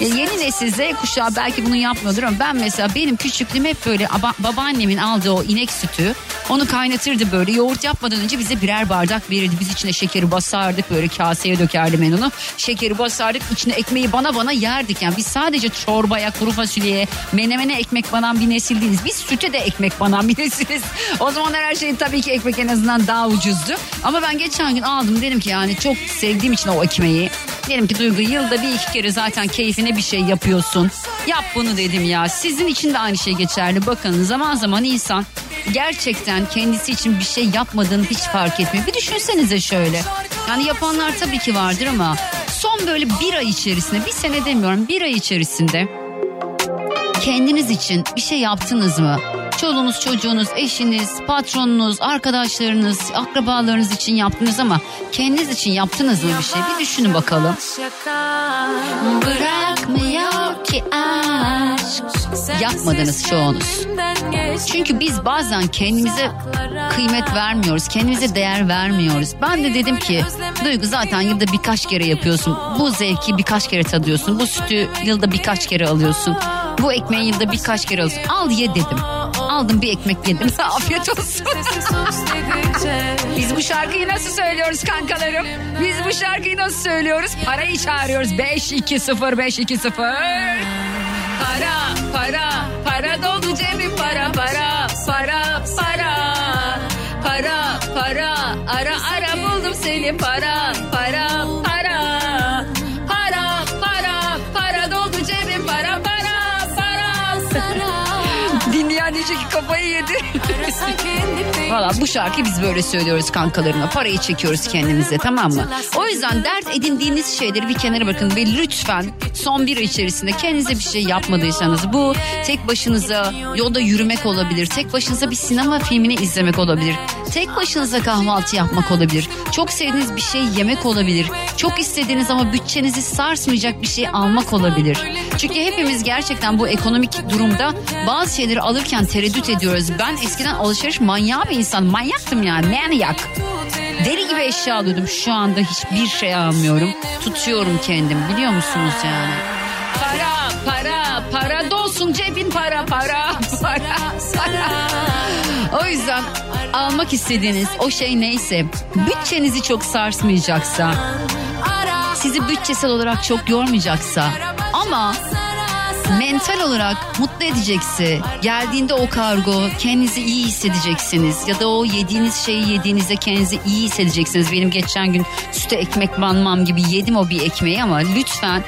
Ya yeni nesil Z kuşağı belki bunu yapmıyordur ama ben mesela benim küçüklüğüm hep böyle aba- babaannemin aldığı o inek sütü onu kaynatırdı böyle yoğurt yapmadan önce bize birer bardak verirdi. Biz içine şekeri basardık böyle kaseye dökerdim ben onu. Şekeri basardık içine ekmeği bana bana yerdik yani biz sadece çorbaya kuru fasulyeye menemene ekmek banan bir nesil değiliz. Biz süte de ekmek banan bir nesiliz. O zamanlar her şey tabii ki ekmek en azından daha ucuzdu. Ama ben geçen gün aldım dedim ki yani çok sevdiğim için o ekmeği. Dedim ki Duygu yılda bir iki kere zaten keyfine bir şey yapıyorsun. Yap bunu dedim ya. Sizin için de aynı şey geçerli. Bakın zaman zaman insan gerçekten kendisi için bir şey yapmadığını hiç fark etmiyor. Bir düşünsenize şöyle. Yani yapanlar tabii ki vardır ama son böyle bir ay içerisinde bir sene demiyorum bir ay içerisinde kendiniz için bir şey yaptınız mı? Çoluğunuz, çocuğunuz, eşiniz, patronunuz, arkadaşlarınız, akrabalarınız için yaptınız ama kendiniz için yaptınız mı bir şey? Bir düşünün bakalım. Bırakmıyor ki aşk. Yapmadınız çoğunuz. Çünkü biz bazen kendimize kıymet vermiyoruz. Kendimize değer vermiyoruz. Ben de dedim ki Duygu zaten yılda birkaç kere yapıyorsun. Bu zevki birkaç kere tadıyorsun. Bu sütü yılda birkaç kere alıyorsun. Bu ekmeği yılda birkaç kere alıyorsun. Al ye dedim. Aldım bir ekmek yedim. Afiyet olsun. Biz bu şarkıyı nasıl söylüyoruz kankalarım? Biz bu şarkıyı nasıl söylüyoruz? Parayı çağırıyoruz. 5 2 0 5 2 0. Para para para doldu cebim para para para para. Para para ara ara buldum seni para. Kafayı yedi. Valla bu şarkıyı biz böyle söylüyoruz kankalarımla. Parayı çekiyoruz kendimize tamam mı? O yüzden dert edindiğiniz şeyleri bir kenara bırakın ve lütfen son bir içerisinde kendinize bir şey yapmadıysanız bu tek başınıza yolda yürümek olabilir. Tek başınıza bir sinema filmini izlemek olabilir. Tek başınıza kahvaltı yapmak olabilir. Çok sevdiğiniz bir şey yemek olabilir. Çok istediğiniz ama bütçenizi sarsmayacak bir şey almak olabilir. Çünkü hepimiz gerçekten bu ekonomik durumda bazı şeyleri alırken tereddüt ediyoruz. Ben eskiden alışveriş manyağı bir insan. Manyaktım yani manyak. Deli gibi eşya alıyordum. Şu anda hiçbir şey almıyorum. Tutuyorum kendim biliyor musunuz yani? Para, para, para dolsun cebin para, para, para, para. O yüzden almak istediğiniz o şey neyse bütçenizi çok sarsmayacaksa sizi bütçesel olarak çok yormayacaksa ama mental olarak mutlu edecekse geldiğinde o kargo kendinizi iyi hissedeceksiniz ya da o yediğiniz şeyi yediğinizde kendinizi iyi hissedeceksiniz. Benim geçen gün süte ekmek banmam gibi yedim o bir ekmeği ama lütfen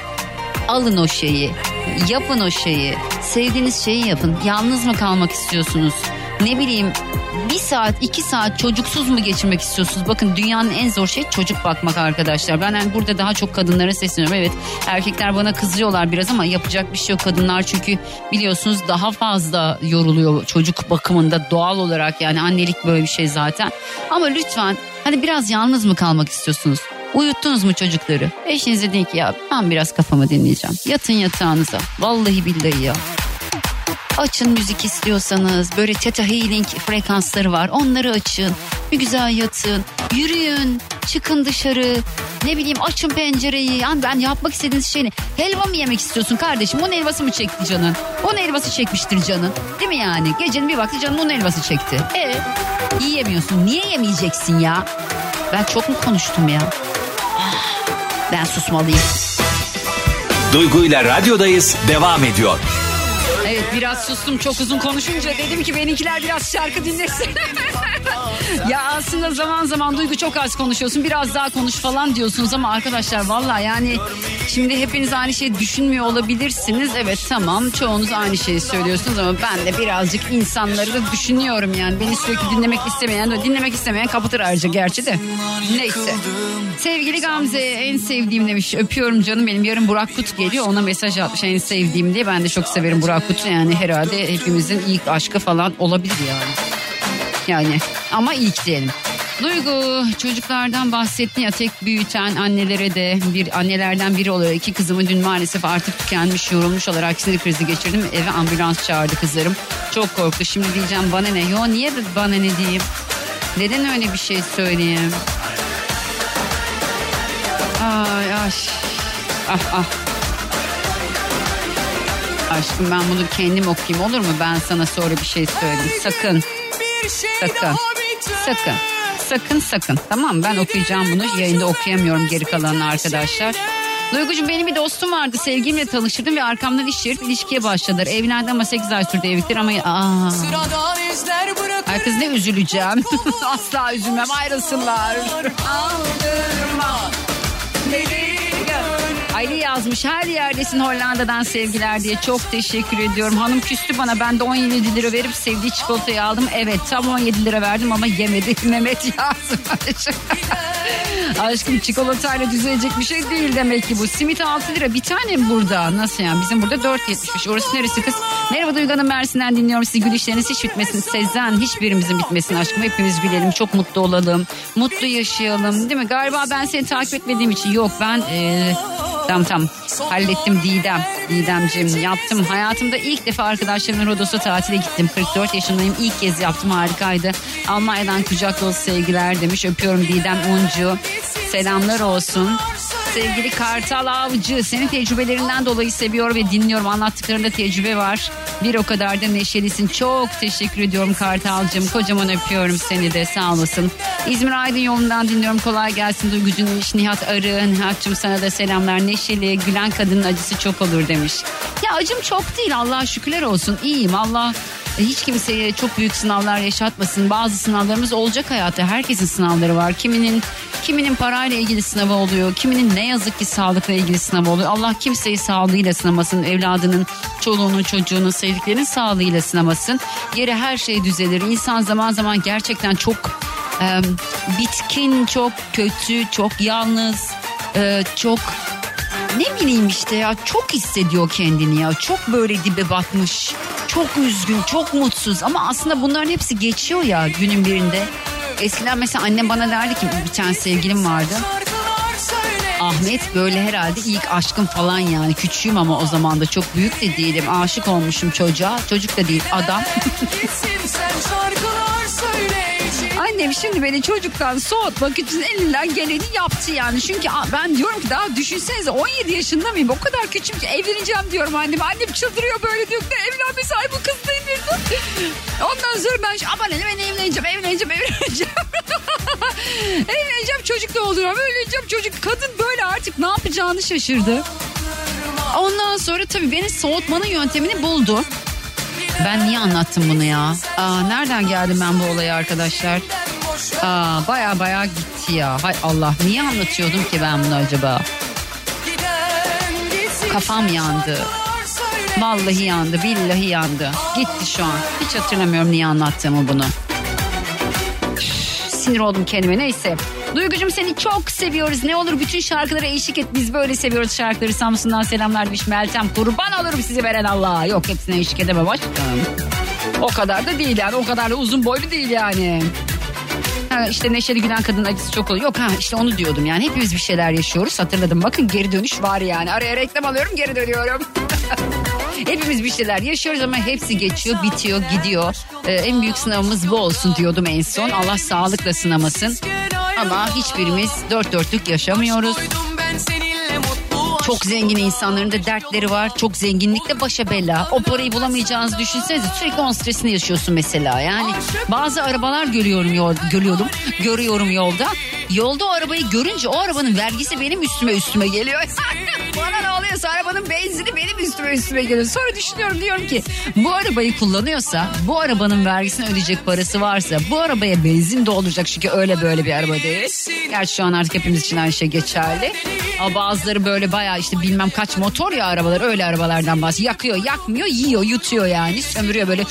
alın o şeyi yapın o şeyi sevdiğiniz şeyi yapın yalnız mı kalmak istiyorsunuz ne bileyim bir saat iki saat çocuksuz mu geçirmek istiyorsunuz? Bakın dünyanın en zor şey çocuk bakmak arkadaşlar. Ben yani burada daha çok kadınlara sesleniyorum. Evet erkekler bana kızıyorlar biraz ama yapacak bir şey yok. Kadınlar çünkü biliyorsunuz daha fazla yoruluyor çocuk bakımında doğal olarak yani annelik böyle bir şey zaten. Ama lütfen hani biraz yalnız mı kalmak istiyorsunuz? Uyuttunuz mu çocukları? Eşinize deyin ki ya ben biraz kafamı dinleyeceğim. Yatın yatağınıza. Vallahi billahi ya. Açın müzik istiyorsanız böyle theta healing frekansları var onları açın. Bir güzel yatın, yürüyün, çıkın dışarı. Ne bileyim açın pencereyi. Yani ben yapmak istediğiniz şey ne? Helva mı yemek istiyorsun kardeşim? Onun helvası mı çekti canın? Onun helvası çekmiştir canın. Değil mi yani? Gecenin bir vakti canın onun helvası çekti. E yiyemiyorsun. Niye yemeyeceksin ya? Ben çok mu konuştum ya? Ben susmalıyım. Duygu ile radyodayız devam ediyor. Biraz sustum çok uzun konuşunca dedim ki benimkiler biraz şarkı dinlesin. ya aslında zaman zaman Duygu çok az konuşuyorsun biraz daha konuş falan diyorsunuz ama arkadaşlar valla yani şimdi hepiniz aynı şeyi düşünmüyor olabilirsiniz. Evet tamam çoğunuz aynı şeyi söylüyorsunuz ama ben de birazcık insanları da düşünüyorum yani. Beni sürekli dinlemek istemeyen de dinlemek istemeyen kapatır ayrıca gerçi de. Neyse. Sevgili Gamze en sevdiğim demiş öpüyorum canım benim yarın Burak Kut geliyor ona mesaj atmış en sevdiğim diye ben de çok severim Burak Kut'u yani herhalde hepimizin ilk aşkı falan olabilir yani. Yani ama ilk diyelim. Duygu çocuklardan bahsettin ya tek büyüten annelere de bir annelerden biri olarak iki kızımı dün maalesef artık tükenmiş yorulmuş olarak sinir krizi geçirdim. Eve ambulans çağırdı kızlarım. Çok korktu şimdi diyeceğim bana ne? Yo niye bana ne diyeyim? Neden öyle bir şey söyleyeyim? Ay ay. Ah ah. Aşkım ben bunu kendim okuyayım olur mu? Ben sana sonra bir şey söyleyeyim. Sakın. Sakın. Sakın. Sakın sakın. Tamam ben okuyacağım bunu. Yayında okuyamıyorum geri kalanını arkadaşlar. Duygucuğum benim bir dostum vardı. Sevgilimle tanıştırdım ve arkamdan iş çevirip ilişkiye başladılar. Evlendi ama 8 ay sürdü evlilikler ama... Aa. Bırakır. Herkes ne üzüleceğim. Asla üzülmem ayrılsınlar. Aldırma. Deli Ali yazmış her yerdesin Hollanda'dan sevgiler diye çok teşekkür ediyorum. Hanım küstü bana ben de 17 lira verip sevdiği çikolatayı aldım. Evet tam 17 lira verdim ama yemedi. Mehmet yazmış. Aşkım çikolatayla düzelecek bir şey değil demek ki bu. Simit 6 lira bir tane mi burada? Nasıl yani? Bizim burada 4.75. Orası neresi kız? Merhaba Duygu Hanım Mersin'den dinliyorum sizi. Gülüşleriniz hiç bitmesin. Sezen hiçbirimizin bitmesin aşkım. Hepimiz gülelim. Çok mutlu olalım. Mutlu yaşayalım. Değil mi? Galiba ben seni takip etmediğim için. Yok ben... Ee, Tamam tamam hallettim Didem. Didemciğim yaptım. Hayatımda ilk defa arkadaşlarımla Rodos'a tatile gittim. 44 yaşındayım. İlk kez yaptım harikaydı. Almanya'dan kucak dolusu sevgiler demiş. Öpüyorum Didem Uncu. Selamlar olsun. Sevgili Kartal Avcı senin tecrübelerinden dolayı seviyor ve dinliyorum. Anlattıklarında tecrübe var. Bir o kadar da neşelisin. Çok teşekkür ediyorum Kartal'cığım. Kocaman öpüyorum seni de sağ olasın. İzmir Aydın yolundan dinliyorum. Kolay gelsin Duygucu'nun iş Nihat Arı. Nihat'cığım sana da selamlar. Neşeli, gülen kadının acısı çok olur demiş. Ya acım çok değil Allah'a şükürler olsun. İyiyim Allah hiç kimseye çok büyük sınavlar yaşatmasın. Bazı sınavlarımız olacak hayatta. Herkesin sınavları var. Kiminin kiminin parayla ilgili sınavı oluyor. Kiminin ne yazık ki sağlıkla ilgili sınavı oluyor. Allah kimseyi sağlığıyla sınamasın. Evladının, çoluğunun, çocuğunun, sevdiklerinin sağlığıyla sınamasın. Yere her şey düzelir. İnsan zaman zaman gerçekten çok e, bitkin, çok kötü, çok yalnız, e, çok ne bileyim işte ya çok hissediyor kendini ya. Çok böyle dibe batmış. Çok üzgün, çok mutsuz ama aslında bunların hepsi geçiyor ya günün birinde. Eskiden mesela annem bana derdi ki bir tane sevgilim vardı. Ahmet böyle herhalde ilk aşkım falan yani küçüğüm ama o zaman da çok büyük de değilim. Aşık olmuşum çocuğa. Çocuk da değil adam. Annem şimdi beni çocuktan soğutmak için elinden geleni yaptı yani. Çünkü ben diyorum ki daha düşünsenize 17 yaşında mıyım? O kadar küçük ki evleneceğim diyorum annem. Annem çıldırıyor böyle diyor. Ne evlenmesi ay bu kız değil Ondan sonra ben aman ben evleneceğim evleneceğim evleneceğim. evleneceğim çocuk da olacağım evleneceğim çocuk. Kadın böyle artık ne yapacağını şaşırdı. Ondan sonra tabii beni soğutmanın yöntemini buldu. Ben niye anlattım bunu ya? Aa, nereden geldim ben bu olaya arkadaşlar? Aa, baya baya gitti ya. Hay Allah niye anlatıyordum ki ben bunu acaba? Kafam yandı. Vallahi yandı, billahi yandı. Gitti şu an. Hiç hatırlamıyorum niye anlattığımı bunu. Sinir oldum kendime neyse. Duygucum seni çok seviyoruz. Ne olur bütün şarkılara eşlik et. Biz böyle seviyoruz şarkıları. Samsun'dan selamlar demiş Meltem. Kurban olurum sizi veren Allah. Yok hepsine eşlik edemem aşkım. O kadar da değil yani. O kadar da uzun boylu değil yani. Ha, işte neşeli gülen kadının acısı çok oluyor. Yok ha işte onu diyordum yani. Hepimiz bir şeyler yaşıyoruz. Hatırladım bakın geri dönüş var yani. Araya reklam alıyorum geri dönüyorum. Hepimiz bir şeyler yaşıyoruz ama hepsi geçiyor, bitiyor, gidiyor. Ee, en büyük sınavımız bu olsun diyordum en son. Allah sağlıkla sınamasın. Ama hiçbirimiz dört dörtlük yaşamıyoruz. Çok zengin insanların da dertleri var. Çok zenginlikle başa bela. O parayı bulamayacağınızı düşünsenize sürekli onun stresini yaşıyorsun mesela. Yani bazı arabalar görüyorum yol, görüyorum, yolda. Yolda o arabayı görünce o arabanın vergisi benim üstüme üstüme geliyor. Bana ne oluyorsa arabanın benzini benim üstüme üstüme geliyor. Sonra düşünüyorum diyorum ki bu arabayı kullanıyorsa bu arabanın vergisini ödeyecek parası varsa bu arabaya benzin dolduracak çünkü öyle böyle bir araba değil. Gerçi şu an artık hepimiz için aynı şey geçerli. Ama bazıları böyle bayağı işte bilmem kaç motor ya arabalar öyle arabalardan bahsediyor. Yakıyor yakmıyor yiyor yutuyor yani sömürüyor böyle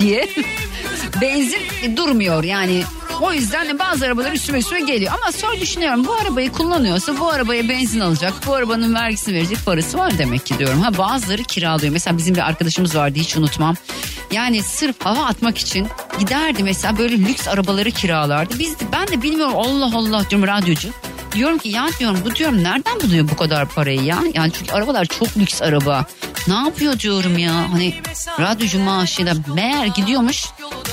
diye. Benzin durmuyor yani o yüzden de bazı arabalar üstüme üstüme geliyor. Ama sonra düşünüyorum bu arabayı kullanıyorsa bu arabaya benzin alacak. Bu arabanın vergisini verecek parası var demek ki diyorum. Ha bazıları kiralıyor. Mesela bizim bir arkadaşımız vardı hiç unutmam. Yani sırf hava atmak için giderdi mesela böyle lüks arabaları kiralardı. Biz de, ben de bilmiyorum Allah Allah diyorum radyocu. Diyorum ki ya diyorum bu diyorum nereden buluyor bu kadar parayı ya? Yani çünkü arabalar çok lüks araba. Ne yapıyor diyorum ya hani radyocu maaşıyla meğer gidiyormuş.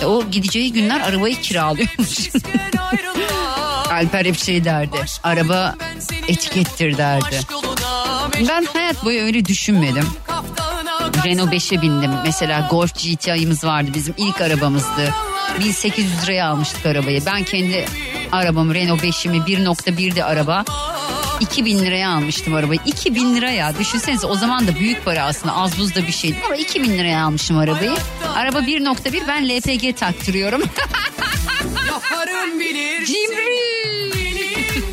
E, o gideceği günler arabayı kiralıyormuş. Alper hep şey derdi. Araba etikettir derdi. Ben hayat boyu öyle düşünmedim. Renault 5'e bindim. Mesela Golf GTI'miz vardı bizim ilk arabamızdı. 1800 liraya almıştık arabayı. Ben kendi arabamı Renault 5'imi 1.1'di araba. 2000 liraya almıştım arabayı. 2000 liraya düşünsenize o zaman da büyük para aslında az buz da bir şeydi ama 2000 liraya almışım arabayı. Araba 1.1 ben LPG taktırıyorum. Cimri.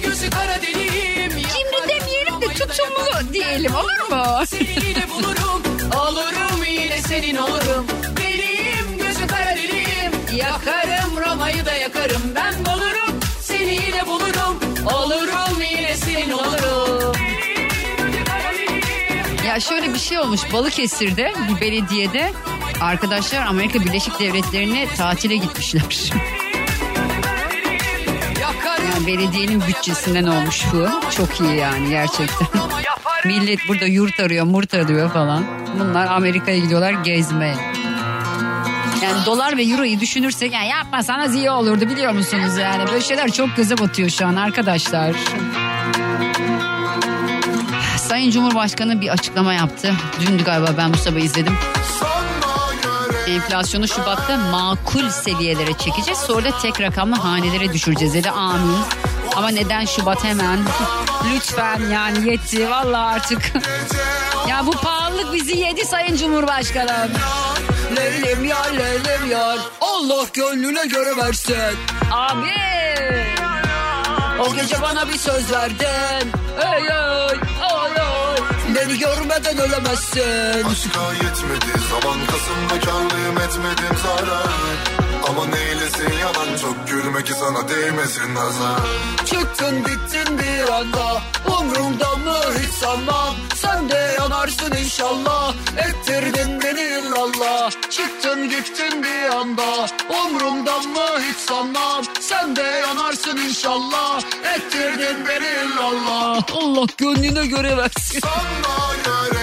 Gözü kara deliyim. Cimri demeyelim de tutumlu diyelim olur mu? Yine bulurum. Olurum yine senin olurum. Deliyim gözü kara deliyim. Yakarım Roma'yı da yakarım. Ben Olurum yine senin olurum. Ya şöyle bir şey olmuş Balıkesir'de bir belediyede arkadaşlar Amerika Birleşik Devletleri'ne tatile gitmişler. Yani belediyenin bütçesinden olmuş bu. Çok iyi yani gerçekten. Millet burada yurt arıyor, murt arıyor falan. Bunlar Amerika'ya gidiyorlar gezmeye. Yani dolar ve euroyu düşünürsek yani yapmasanız iyi olurdu biliyor musunuz yani. Böyle şeyler çok göze batıyor şu an arkadaşlar. Sayın Cumhurbaşkanı bir açıklama yaptı. Dündü galiba ben bu sabah izledim. Enflasyonu Şubat'ta makul seviyelere çekeceğiz. Sonra da tek rakamlı hanelere düşüreceğiz dedi. Amin. Ama neden Şubat hemen? Lütfen yani yetti. Vallahi artık. Bizi yedi Sayın Cumhurbaşkanım. Leylim ya leylim ya. Allah gönlüne göre versin. Amin. O gece bana bir söz verdin. Ey ey ay ay. Beni görmeden ölemezsin. Aşka yetmedi zaman Kasım'da karlıyım etmedim zarar Ama neylesin yalan çok gülme ki sana değmesin nazar. Çıktın gittin bir anda Umrumda mı hiç sanmam Sen de yanarsın inşallah Ettirdin beni illallah Çıktın gittin bir anda Umrumda mı hiç sanmam Sen de yanarsın inşallah Ettirdin beni illallah Allah gönlüne göre versin. Sana göre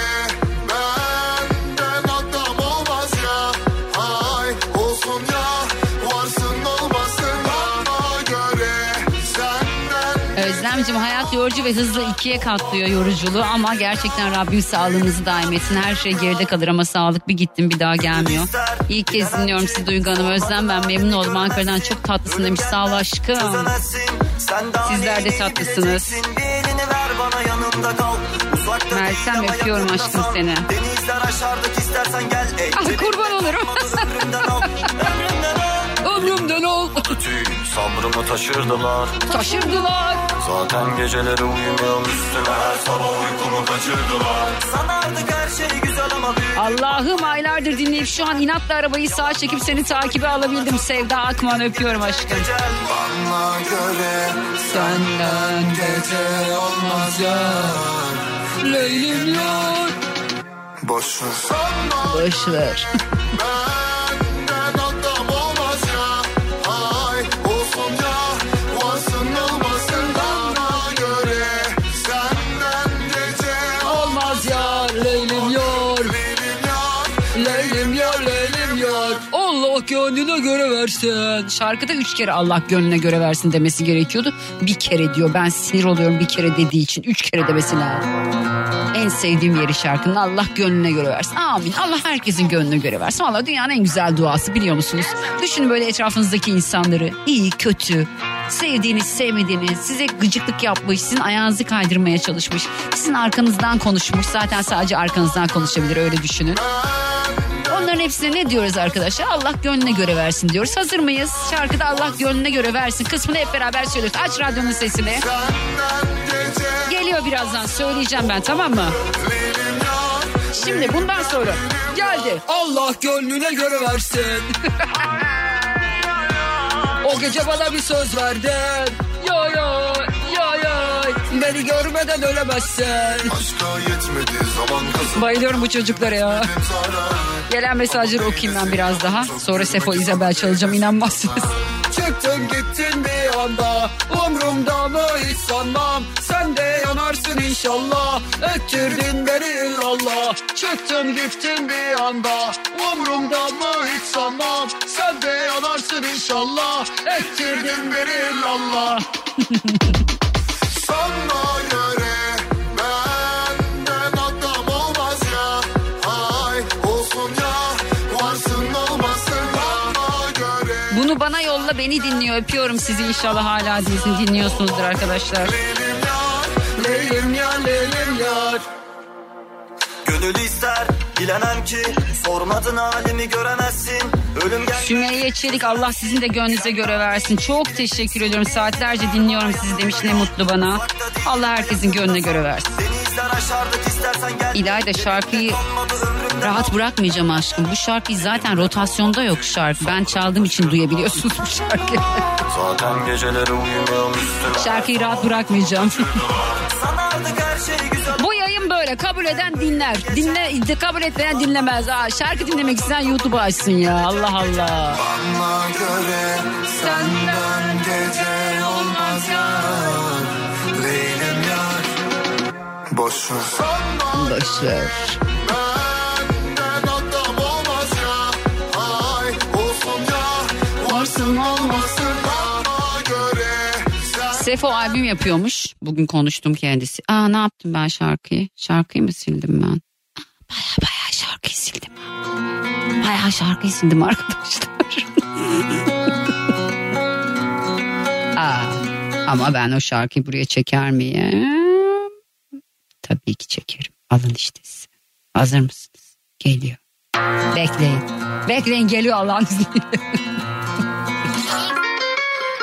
Özlemciğim hayat yorucu ve hızlı ikiye katlıyor yoruculuğu ama gerçekten Rabbim sağlığınızı daim etsin. Her şey geride kalır ama sağlık bir gittim bir daha gelmiyor. İlk kez dinliyorum sizi Duygu Hanım. Özlem ben memnun oldum. Ankara'dan çok tatlısın demiş. Sağ ol aşkım. Sizler de tatlısınız. Meltem öpüyorum aşkım seni. Denizler. Ah kurban olurum. Ömrümden ol. Tüy sabrımı taşırdılar. Taşırdılar. Zaten geceleri uyumuyorum üstüne her sabah uykumu kaçırdılar. Sanardık her şey güzel ama büyük. Allah'ım aylardır dinleyip şu an inatla arabayı sağa çekip seni takibe alabildim. Sevda Akman öpüyorum aşkım. Bana göre Senden gece olmaz ya. Leylim yar. Boş ver. Boş ver. Leylim yar leylim yar. Allah gönlüne göre versin. Şarkıda üç kere Allah gönlüne göre versin demesi gerekiyordu. Bir kere diyor ben sinir oluyorum bir kere dediği için. Üç kere demesi lazım. En sevdiğim yeri şarkının Allah gönlüne göre versin. Amin. Allah herkesin gönlüne göre versin. Valla dünyanın en güzel duası biliyor musunuz? Düşünün böyle etrafınızdaki insanları. iyi, kötü, sevdiğiniz, sevmediğiniz, size gıcıklık yapmış, sizin ayağınızı kaydırmaya çalışmış, sizin arkanızdan konuşmuş. Zaten sadece arkanızdan konuşabilir öyle düşünün. Onların hepsine ne diyoruz arkadaşlar? Allah gönlüne göre versin diyoruz. Hazır mıyız? Şarkıda Allah gönlüne göre versin kısmını hep beraber söylüyoruz. Aç radyonun sesini. Geliyor birazdan söyleyeceğim ben tamam mı? Şimdi bundan sonra geldi. Allah gönlüne göre versin. o gece bana bir söz verdin. Ya ya beni görmeden ölemezsin. Bayılıyorum bu çocuklara ya. Gelen mesajları okuyayım ben biraz daha. Sonra Sefo İzabel çalacağım inanmazsınız. Çıktın gittin bir anda. Umrumda mı hiç sanmam. Sen de yanarsın inşallah. Ettirdin beni illallah Çıktın gittin bir anda. Umrumda mı hiç sanmam. Sen de yanarsın inşallah. Ettirdin beni illallah yolla beni dinliyor öpüyorum sizi inşallah hala dizini dinliyorsunuzdur arkadaşlar. Leylim yar. Leylim yar leylim yar Gönül ister bilemem ki sormadın halimi göremezsin. Ölüm gel. Sümeyye Çelik Allah sizin de gönlünüze göre versin. Çok teşekkür ediyorum. Saatlerce dinliyorum sizi demiş ne mutlu bana. Allah herkesin gönlüne göre versin. İlayda şarkıyı rahat bırakmayacağım aşkım. Bu şarkı zaten rotasyonda yok şarkı. Ben çaldığım için duyabiliyorsunuz bu şarkıyı. Zaten geceleri uyumuyorum. Şarkıyı rahat bırakmayacağım. Böyle kabul eden dinler. Dinle, kabul etmeyen dinlemez. Aa, şarkı dinlemek isteyen YouTube'u açsın ya. Allah Allah. Bana göre senden gece olmaz ya. Leylim yar. Boş ver. Boş ver. olmaz Sefo albüm yapıyormuş. Bugün konuştum kendisi. Aa ne yaptım ben şarkıyı? Şarkıyı mı sildim ben? Baya baya şarkıyı sildim. Baya şarkıyı sildim arkadaşlar. Aa, ama ben o şarkıyı buraya çeker miyim? Tabii ki çekerim. Alın işte size. Hazır mısınız? Geliyor. Bekleyin. Bekleyin geliyor Allah'ın izniyle.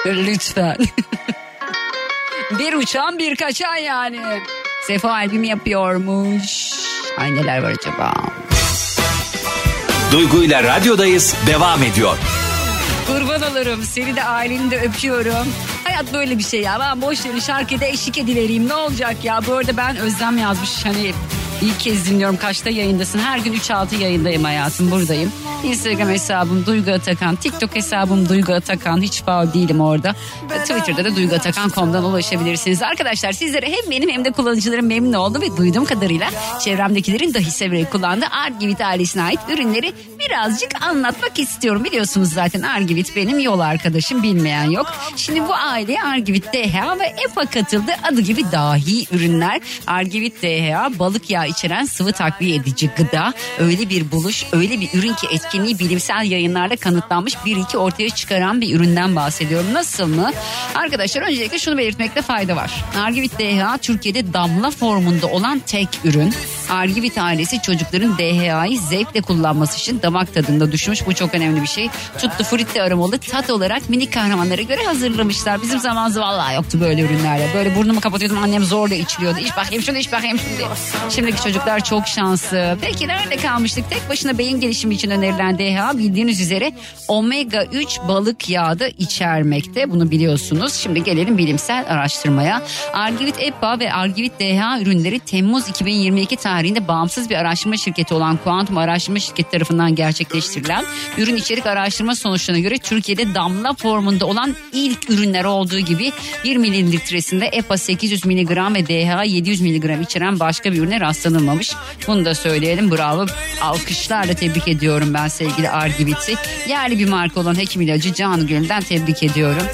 Lütfen. bir uçan bir kaçan yani. Sefo albüm yapıyormuş. Ay neler var acaba? Duygu ile radyodayız devam ediyor. Kurban olurum. Seni de aileni de öpüyorum. Hayat böyle bir şey ya. Ben boş verin şarkıda eşlik edivereyim. Ne olacak ya? Bu arada ben Özlem yazmış. Hani İlk kez dinliyorum kaçta yayındasın. Her gün 3-6 yayındayım hayatım buradayım. Instagram hesabım Duygu Atakan. TikTok hesabım Duygu Atakan. Hiç faul değilim orada. Twitter'da da duyguatakan.com'dan ulaşabilirsiniz. Arkadaşlar sizlere hem benim hem de kullanıcılarım memnun oldu ve duyduğum kadarıyla çevremdekilerin dahi severek kullandığı Argivit ailesine ait ürünleri birazcık anlatmak istiyorum. Biliyorsunuz zaten Argivit benim yol arkadaşım bilmeyen yok. Şimdi bu aileye Argivit DHA ve EPA katıldı. Adı gibi dahi ürünler. Argivit DHA balık yağı içeren sıvı takviye edici gıda. Öyle bir buluş, öyle bir ürün ki etkinliği bilimsel yayınlarda kanıtlanmış bir iki ortaya çıkaran bir üründen bahsediyorum. Nasıl mı? Arkadaşlar öncelikle şunu belirtmekte fayda var. Argivit DHA Türkiye'de damla formunda olan tek ürün. Argivit ailesi çocukların DHA'yı zevkle kullanması için damak tadında düşmüş. Bu çok önemli bir şey. Tuttu fritte aromalı tat olarak minik kahramanlara göre hazırlamışlar. Bizim zamanımızda vallahi yoktu böyle ürünlerle. Böyle burnumu kapatıyordum annem zorla içiliyordu. İç bakayım şunu iç bakayım şunu. Şimdiki çocuklar çok şanslı. Peki nerede kalmıştık? Tek başına beyin gelişimi için önerilen DHA bildiğiniz üzere omega 3 balık yağı da içermekte. Bunu biliyorsunuz. Şimdi gelelim bilimsel araştırmaya. Argivit EPA ve Argivit DHA ürünleri Temmuz 2022 tarihinde bağımsız bir araştırma şirketi olan Kuantum Araştırma Şirketi tarafından gerçekleştirilen ürün içerik araştırma sonuçlarına göre Türkiye'de damla formunda olan ilk ürünler olduğu gibi 1 mililitresinde EPA 800 mg ve DHA 700 mg içeren başka bir ürüne rastlanılmamış. Bunu da söyleyelim. Bravo. Alkışlarla tebrik ediyorum ben sevgili Argivit'i. Yerli bir marka olan hekim ilacı Canı Gönül'den tebrik ediyorum.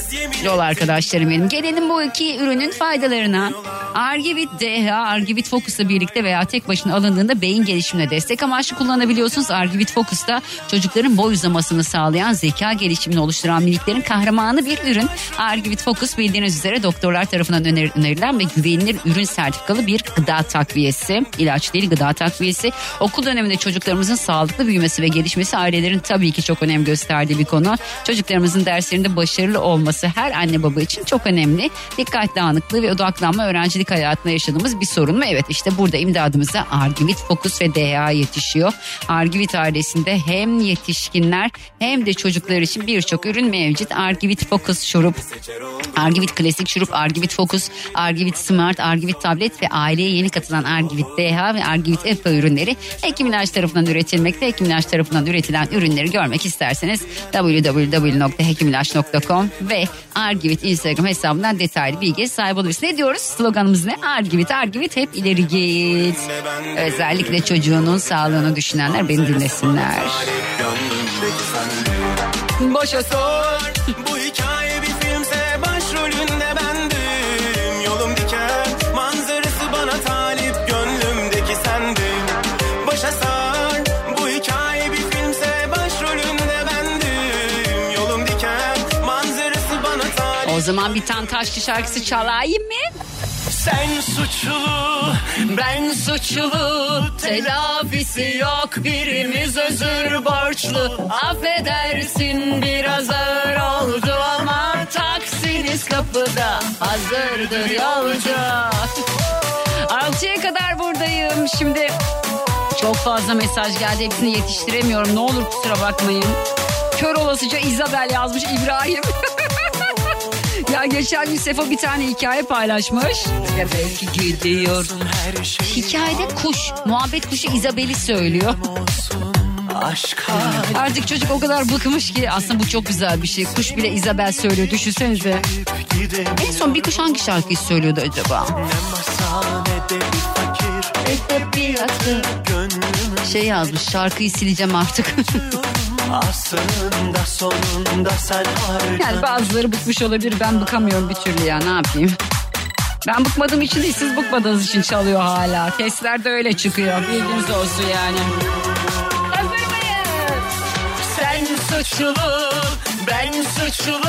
Yol arkadaşlarım benim. Gelelim bu iki ürünün faydalarına. Argivit DHA, Argivit Focus'la birlikte veya tek alındığında beyin gelişimine destek amaçlı kullanabiliyorsunuz. Argivit Focus'ta çocukların boy uzamasını sağlayan zeka gelişimini oluşturan miniklerin kahramanı bir ürün. Argivit Focus bildiğiniz üzere doktorlar tarafından öner- önerilen ve güvenilir ürün sertifikalı bir gıda takviyesi. İlaç değil gıda takviyesi. Okul döneminde çocuklarımızın sağlıklı büyümesi ve gelişmesi ailelerin tabii ki çok önem gösterdiği bir konu. Çocuklarımızın derslerinde başarılı olması her anne baba için çok önemli. Dikkat dağınıklığı ve odaklanma öğrencilik hayatında yaşadığımız bir sorun mu? Evet işte burada imdadımıza Argivit Focus ve DHA yetişiyor. Argivit ailesinde hem yetişkinler hem de çocuklar için birçok ürün mevcut. Argivit Focus şurup, Argivit Klasik şurup, Argivit Focus, Argivit Smart, Argivit Tablet ve aileye yeni katılan Argivit DHA ve Argivit EPA ürünleri Hekim İlaç tarafından üretilmekte. Hekim İlaç tarafından üretilen ürünleri görmek isterseniz www.hekimilaç.com ve Argivit Instagram hesabından detaylı bilgiye sahip olabilirsiniz. Ne diyoruz? Sloganımız ne? Argivit, Argivit hep ileri git. Özellikle çocuğunun sağlığını düşünenler beni dinlesinler. Boşa sor Bu hikaye bir filmse başrolünde bendim Yolum diken manzarası bana talip Gönlümdeki sendin Başa sar Bu hikaye bir filmse başrolünde bendim Yolum diken manzarası bana talip O zaman bir tane taşlı şarkısı çalayım mı? Sen suçlu Ben suçlu telafisi yok birimiz özür borçlu affedersin biraz ağır oldu ama taksiniz kapıda hazırdır yolcu. Altıya kadar buradayım şimdi çok fazla mesaj geldi hepsini yetiştiremiyorum ne olur kusura bakmayın. Kör olasıca Isabel yazmış İbrahim. ya geçen gün Sefo bir tane hikaye paylaşmış. Ya belki gidiyor. Hikayede kuş, muhabbet kuşu Isabel'i söylüyor. Artık çocuk o kadar bıkmış ki aslında bu çok güzel bir şey. Kuş bile Isabel söylüyor düşünsenize. En son bir kuş hangi şarkıyı söylüyordu acaba? Şey yazmış şarkıyı sileceğim artık. Aslında sonunda sen yani bazıları bıkmış olabilir ben bıkamıyorum bir türlü ya ne yapayım. Ben bıkmadığım için değil siz bıkmadığınız için çalıyor hala. Testlerde öyle çıkıyor bilginiz olsun yani. Hazır mıyız? Sen suçlu, ben suçlu,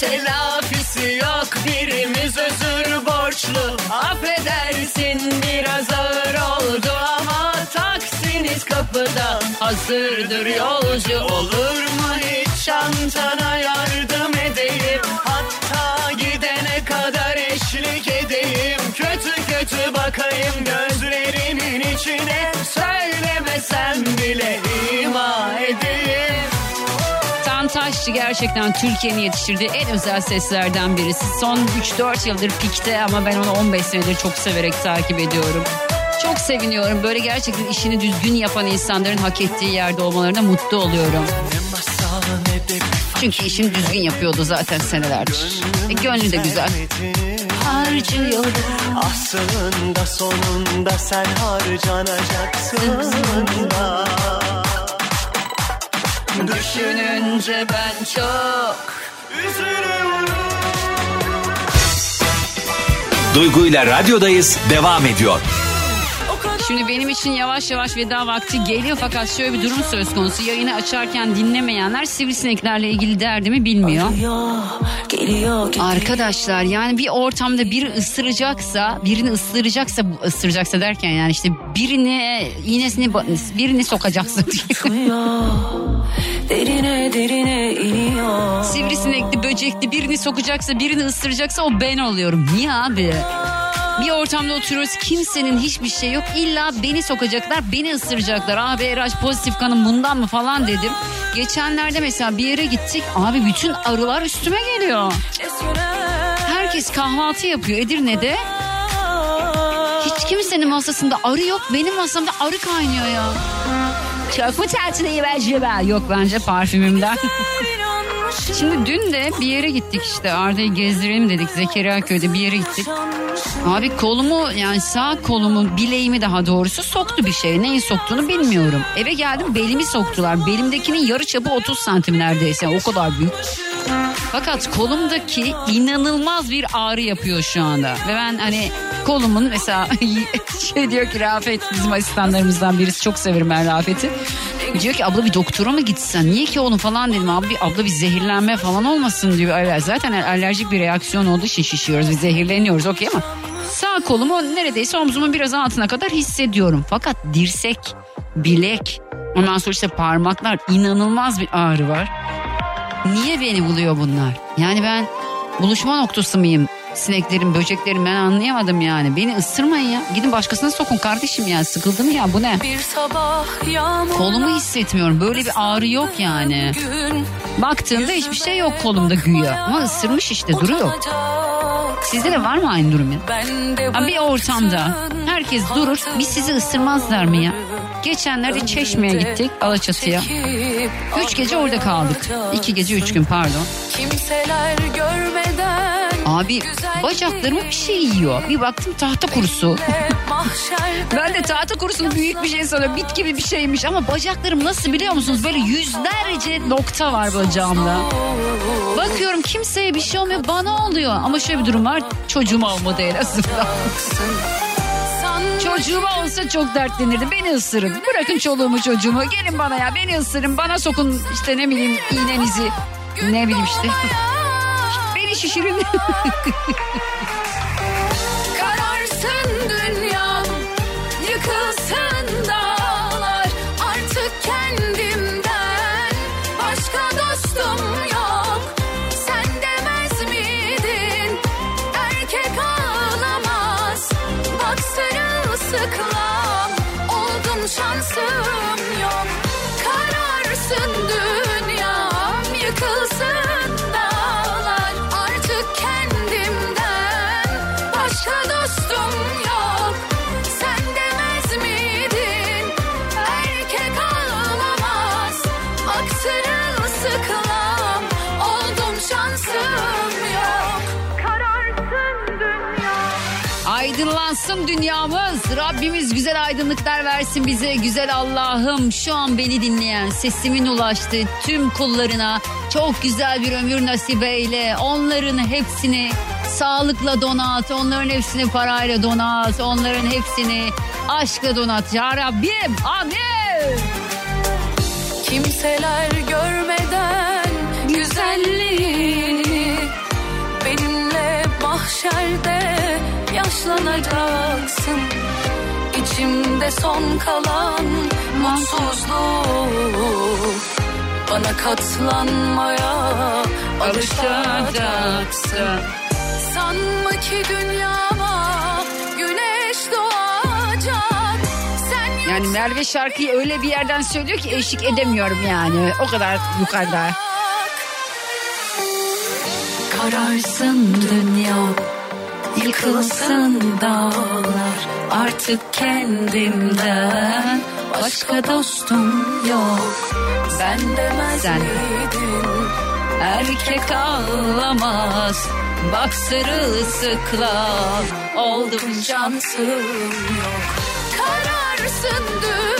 telafisi yok birimiz özür borçlu. Affedersin biraz ağır oldu ama taksiniz kapıda hazırdır yolcu. Olur mu hiç çantana yardım edeyim hatta gidene kadar eşlik edeyim. Kötü kötü bakayım gözlerimin içine söylemesem bile ima edeyim. Taşçı gerçekten Türkiye'nin yetiştirdiği en özel seslerden birisi. Son 3-4 yıldır pikte ama ben onu 15 senedir çok severek takip ediyorum. Çok seviniyorum. Böyle gerçekten işini düzgün yapan insanların hak ettiği yerde olmalarına mutlu oluyorum. Çünkü işini düzgün yapıyordu zaten senelerdir. E, gönlü de güzel. Harcıyor. Aslında sonunda sen harcanacaksın da Düşününce ben çok Duygu ile radyodayız devam ediyor. Şimdi benim için yavaş yavaş veda vakti geliyor fakat şöyle bir durum söz konusu. Yayını açarken dinlemeyenler sivrisineklerle ilgili derdimi bilmiyor. Arkadaşlar yani bir ortamda biri ısıracaksa, birini ısıracaksa, ısıracaksa derken yani işte birini iğnesini birini sokacaksın. Derine derine iniyor. Sivrisinekli, böcekli birini sokacaksa, birini ısıracaksa o ben oluyorum. Niye abi? Bir ortamda oturuyoruz kimsenin hiçbir şey yok. İlla beni sokacaklar beni ısıracaklar. Abi RH pozitif kanım bundan mı falan dedim. Geçenlerde mesela bir yere gittik. Abi bütün arılar üstüme geliyor. Herkes kahvaltı yapıyor Edirne'de. Hiç kimsenin masasında arı yok. Benim masamda arı kaynıyor ya. Çok mu tatile bence ben? Yok bence parfümümden. Şimdi dün de bir yere gittik işte Arda'yı gezdirelim dedik Zekeriya köyde bir yere gittik. Abi kolumu yani sağ kolumu bileğimi daha doğrusu soktu bir şey. Neyi soktuğunu bilmiyorum. Eve geldim belimi soktular. Belimdekinin yarı çapı 30 santim neredeyse o kadar büyük. Fakat kolumdaki inanılmaz bir ağrı yapıyor şu anda. Ve ben hani kolumun mesela şey diyor ki Rafet bizim asistanlarımızdan birisi çok severim ben Rafet'i. Diyor ki abla bir doktora mı gitsen niye ki oğlum falan dedim abi bir abla bir zehirlenme falan olmasın diyor. Zaten alerjik bir reaksiyon olduğu için şişiyoruz biz zehirleniyoruz okey ama sağ kolumu neredeyse omzumun biraz altına kadar hissediyorum. Fakat dirsek, bilek ondan sonra işte parmaklar inanılmaz bir ağrı var. Niye beni buluyor bunlar? Yani ben buluşma noktası mıyım? Sineklerin, böceklerin ben anlayamadım yani. Beni ısırmayın ya. Gidin başkasına sokun kardeşim ya. Sıkıldım ya bu ne? Bir sabah yağmur Kolumu hissetmiyorum. Böyle bir ağrı yok yani. gün Baktığımda hiçbir şey yok kolumda güya. Ama ısırmış işte duruyor. Sizde de var mı aynı durum ya? Ha, bir ortamda herkes durur. Biz sizi ısırmazlar mı ya? Geçenlerde Çeşme'ye gittik Alaçatı'ya. Üç gece orada kaldık. İki gece üç gün pardon. Kimseler görmeden Abi bacaklarımı bir şey yiyor. Bir baktım tahta kurusu. Ben de tahta kurusunu büyük bir şey sanıyorum. Bit gibi bir şeymiş ama bacaklarım nasıl biliyor musunuz? Böyle yüzlerce nokta var bacağımda. Bakıyorum kimseye bir şey olmuyor bana oluyor. Ama şöyle bir durum var çocuğuma olmadı en azından. Çocuğuma olsa çok dertlenirdi. Beni ısırın. Bırakın çoluğumu çocuğumu. Gelin bana ya beni ısırın. Bana sokun işte ne bileyim iğnenizi. Ne bileyim işte. Beni şişirin. Aydınlansın dünyamız. Rabbimiz güzel aydınlıklar versin bize. Güzel Allah'ım şu an beni dinleyen sesimin ulaştığı tüm kullarına çok güzel bir ömür nasip eyle. Onların hepsini sağlıkla donat. Onların hepsini parayla donat. Onların hepsini aşkla donat. Ya Rabbim amin. Kimseler görmeden güzelliğini Benimle mahşerde yaşlanacaksın. İçimde son kalan mutsuzluk. Bana katlanmaya alışacaksın. Sanma ki dünyama güneş doğacak. Sen Yani Merve şarkıyı öyle bir yerden söylüyor ki eşlik edemiyorum yani. O kadar yukarıda. Kararsın dünya Yıkılsın dağlar artık kendimden. Başka dostum yok. Sen demez Sen. miydin Erkek ağlamaz. Bak sırılsıklam Oldum cansım yok Kararsın dünyam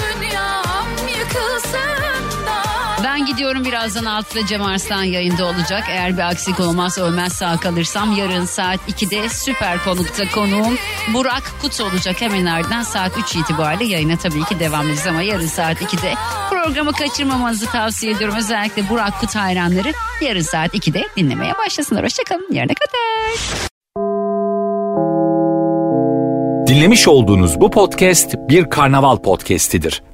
Ben gidiyorum birazdan Altıda Cem Arslan yayında olacak. Eğer bir aksilik olmaz ölmez sağ kalırsam yarın saat 2'de süper konukta konuğum Burak Kut olacak. Hemen ardından saat 3 itibariyle yayına tabii ki devam edeceğiz ama yarın saat 2'de programı kaçırmamanızı tavsiye ediyorum. Özellikle Burak Kut hayranları yarın saat 2'de dinlemeye başlasınlar. Hoşçakalın yarına kadar. Dinlemiş olduğunuz bu podcast bir karnaval podcastidir.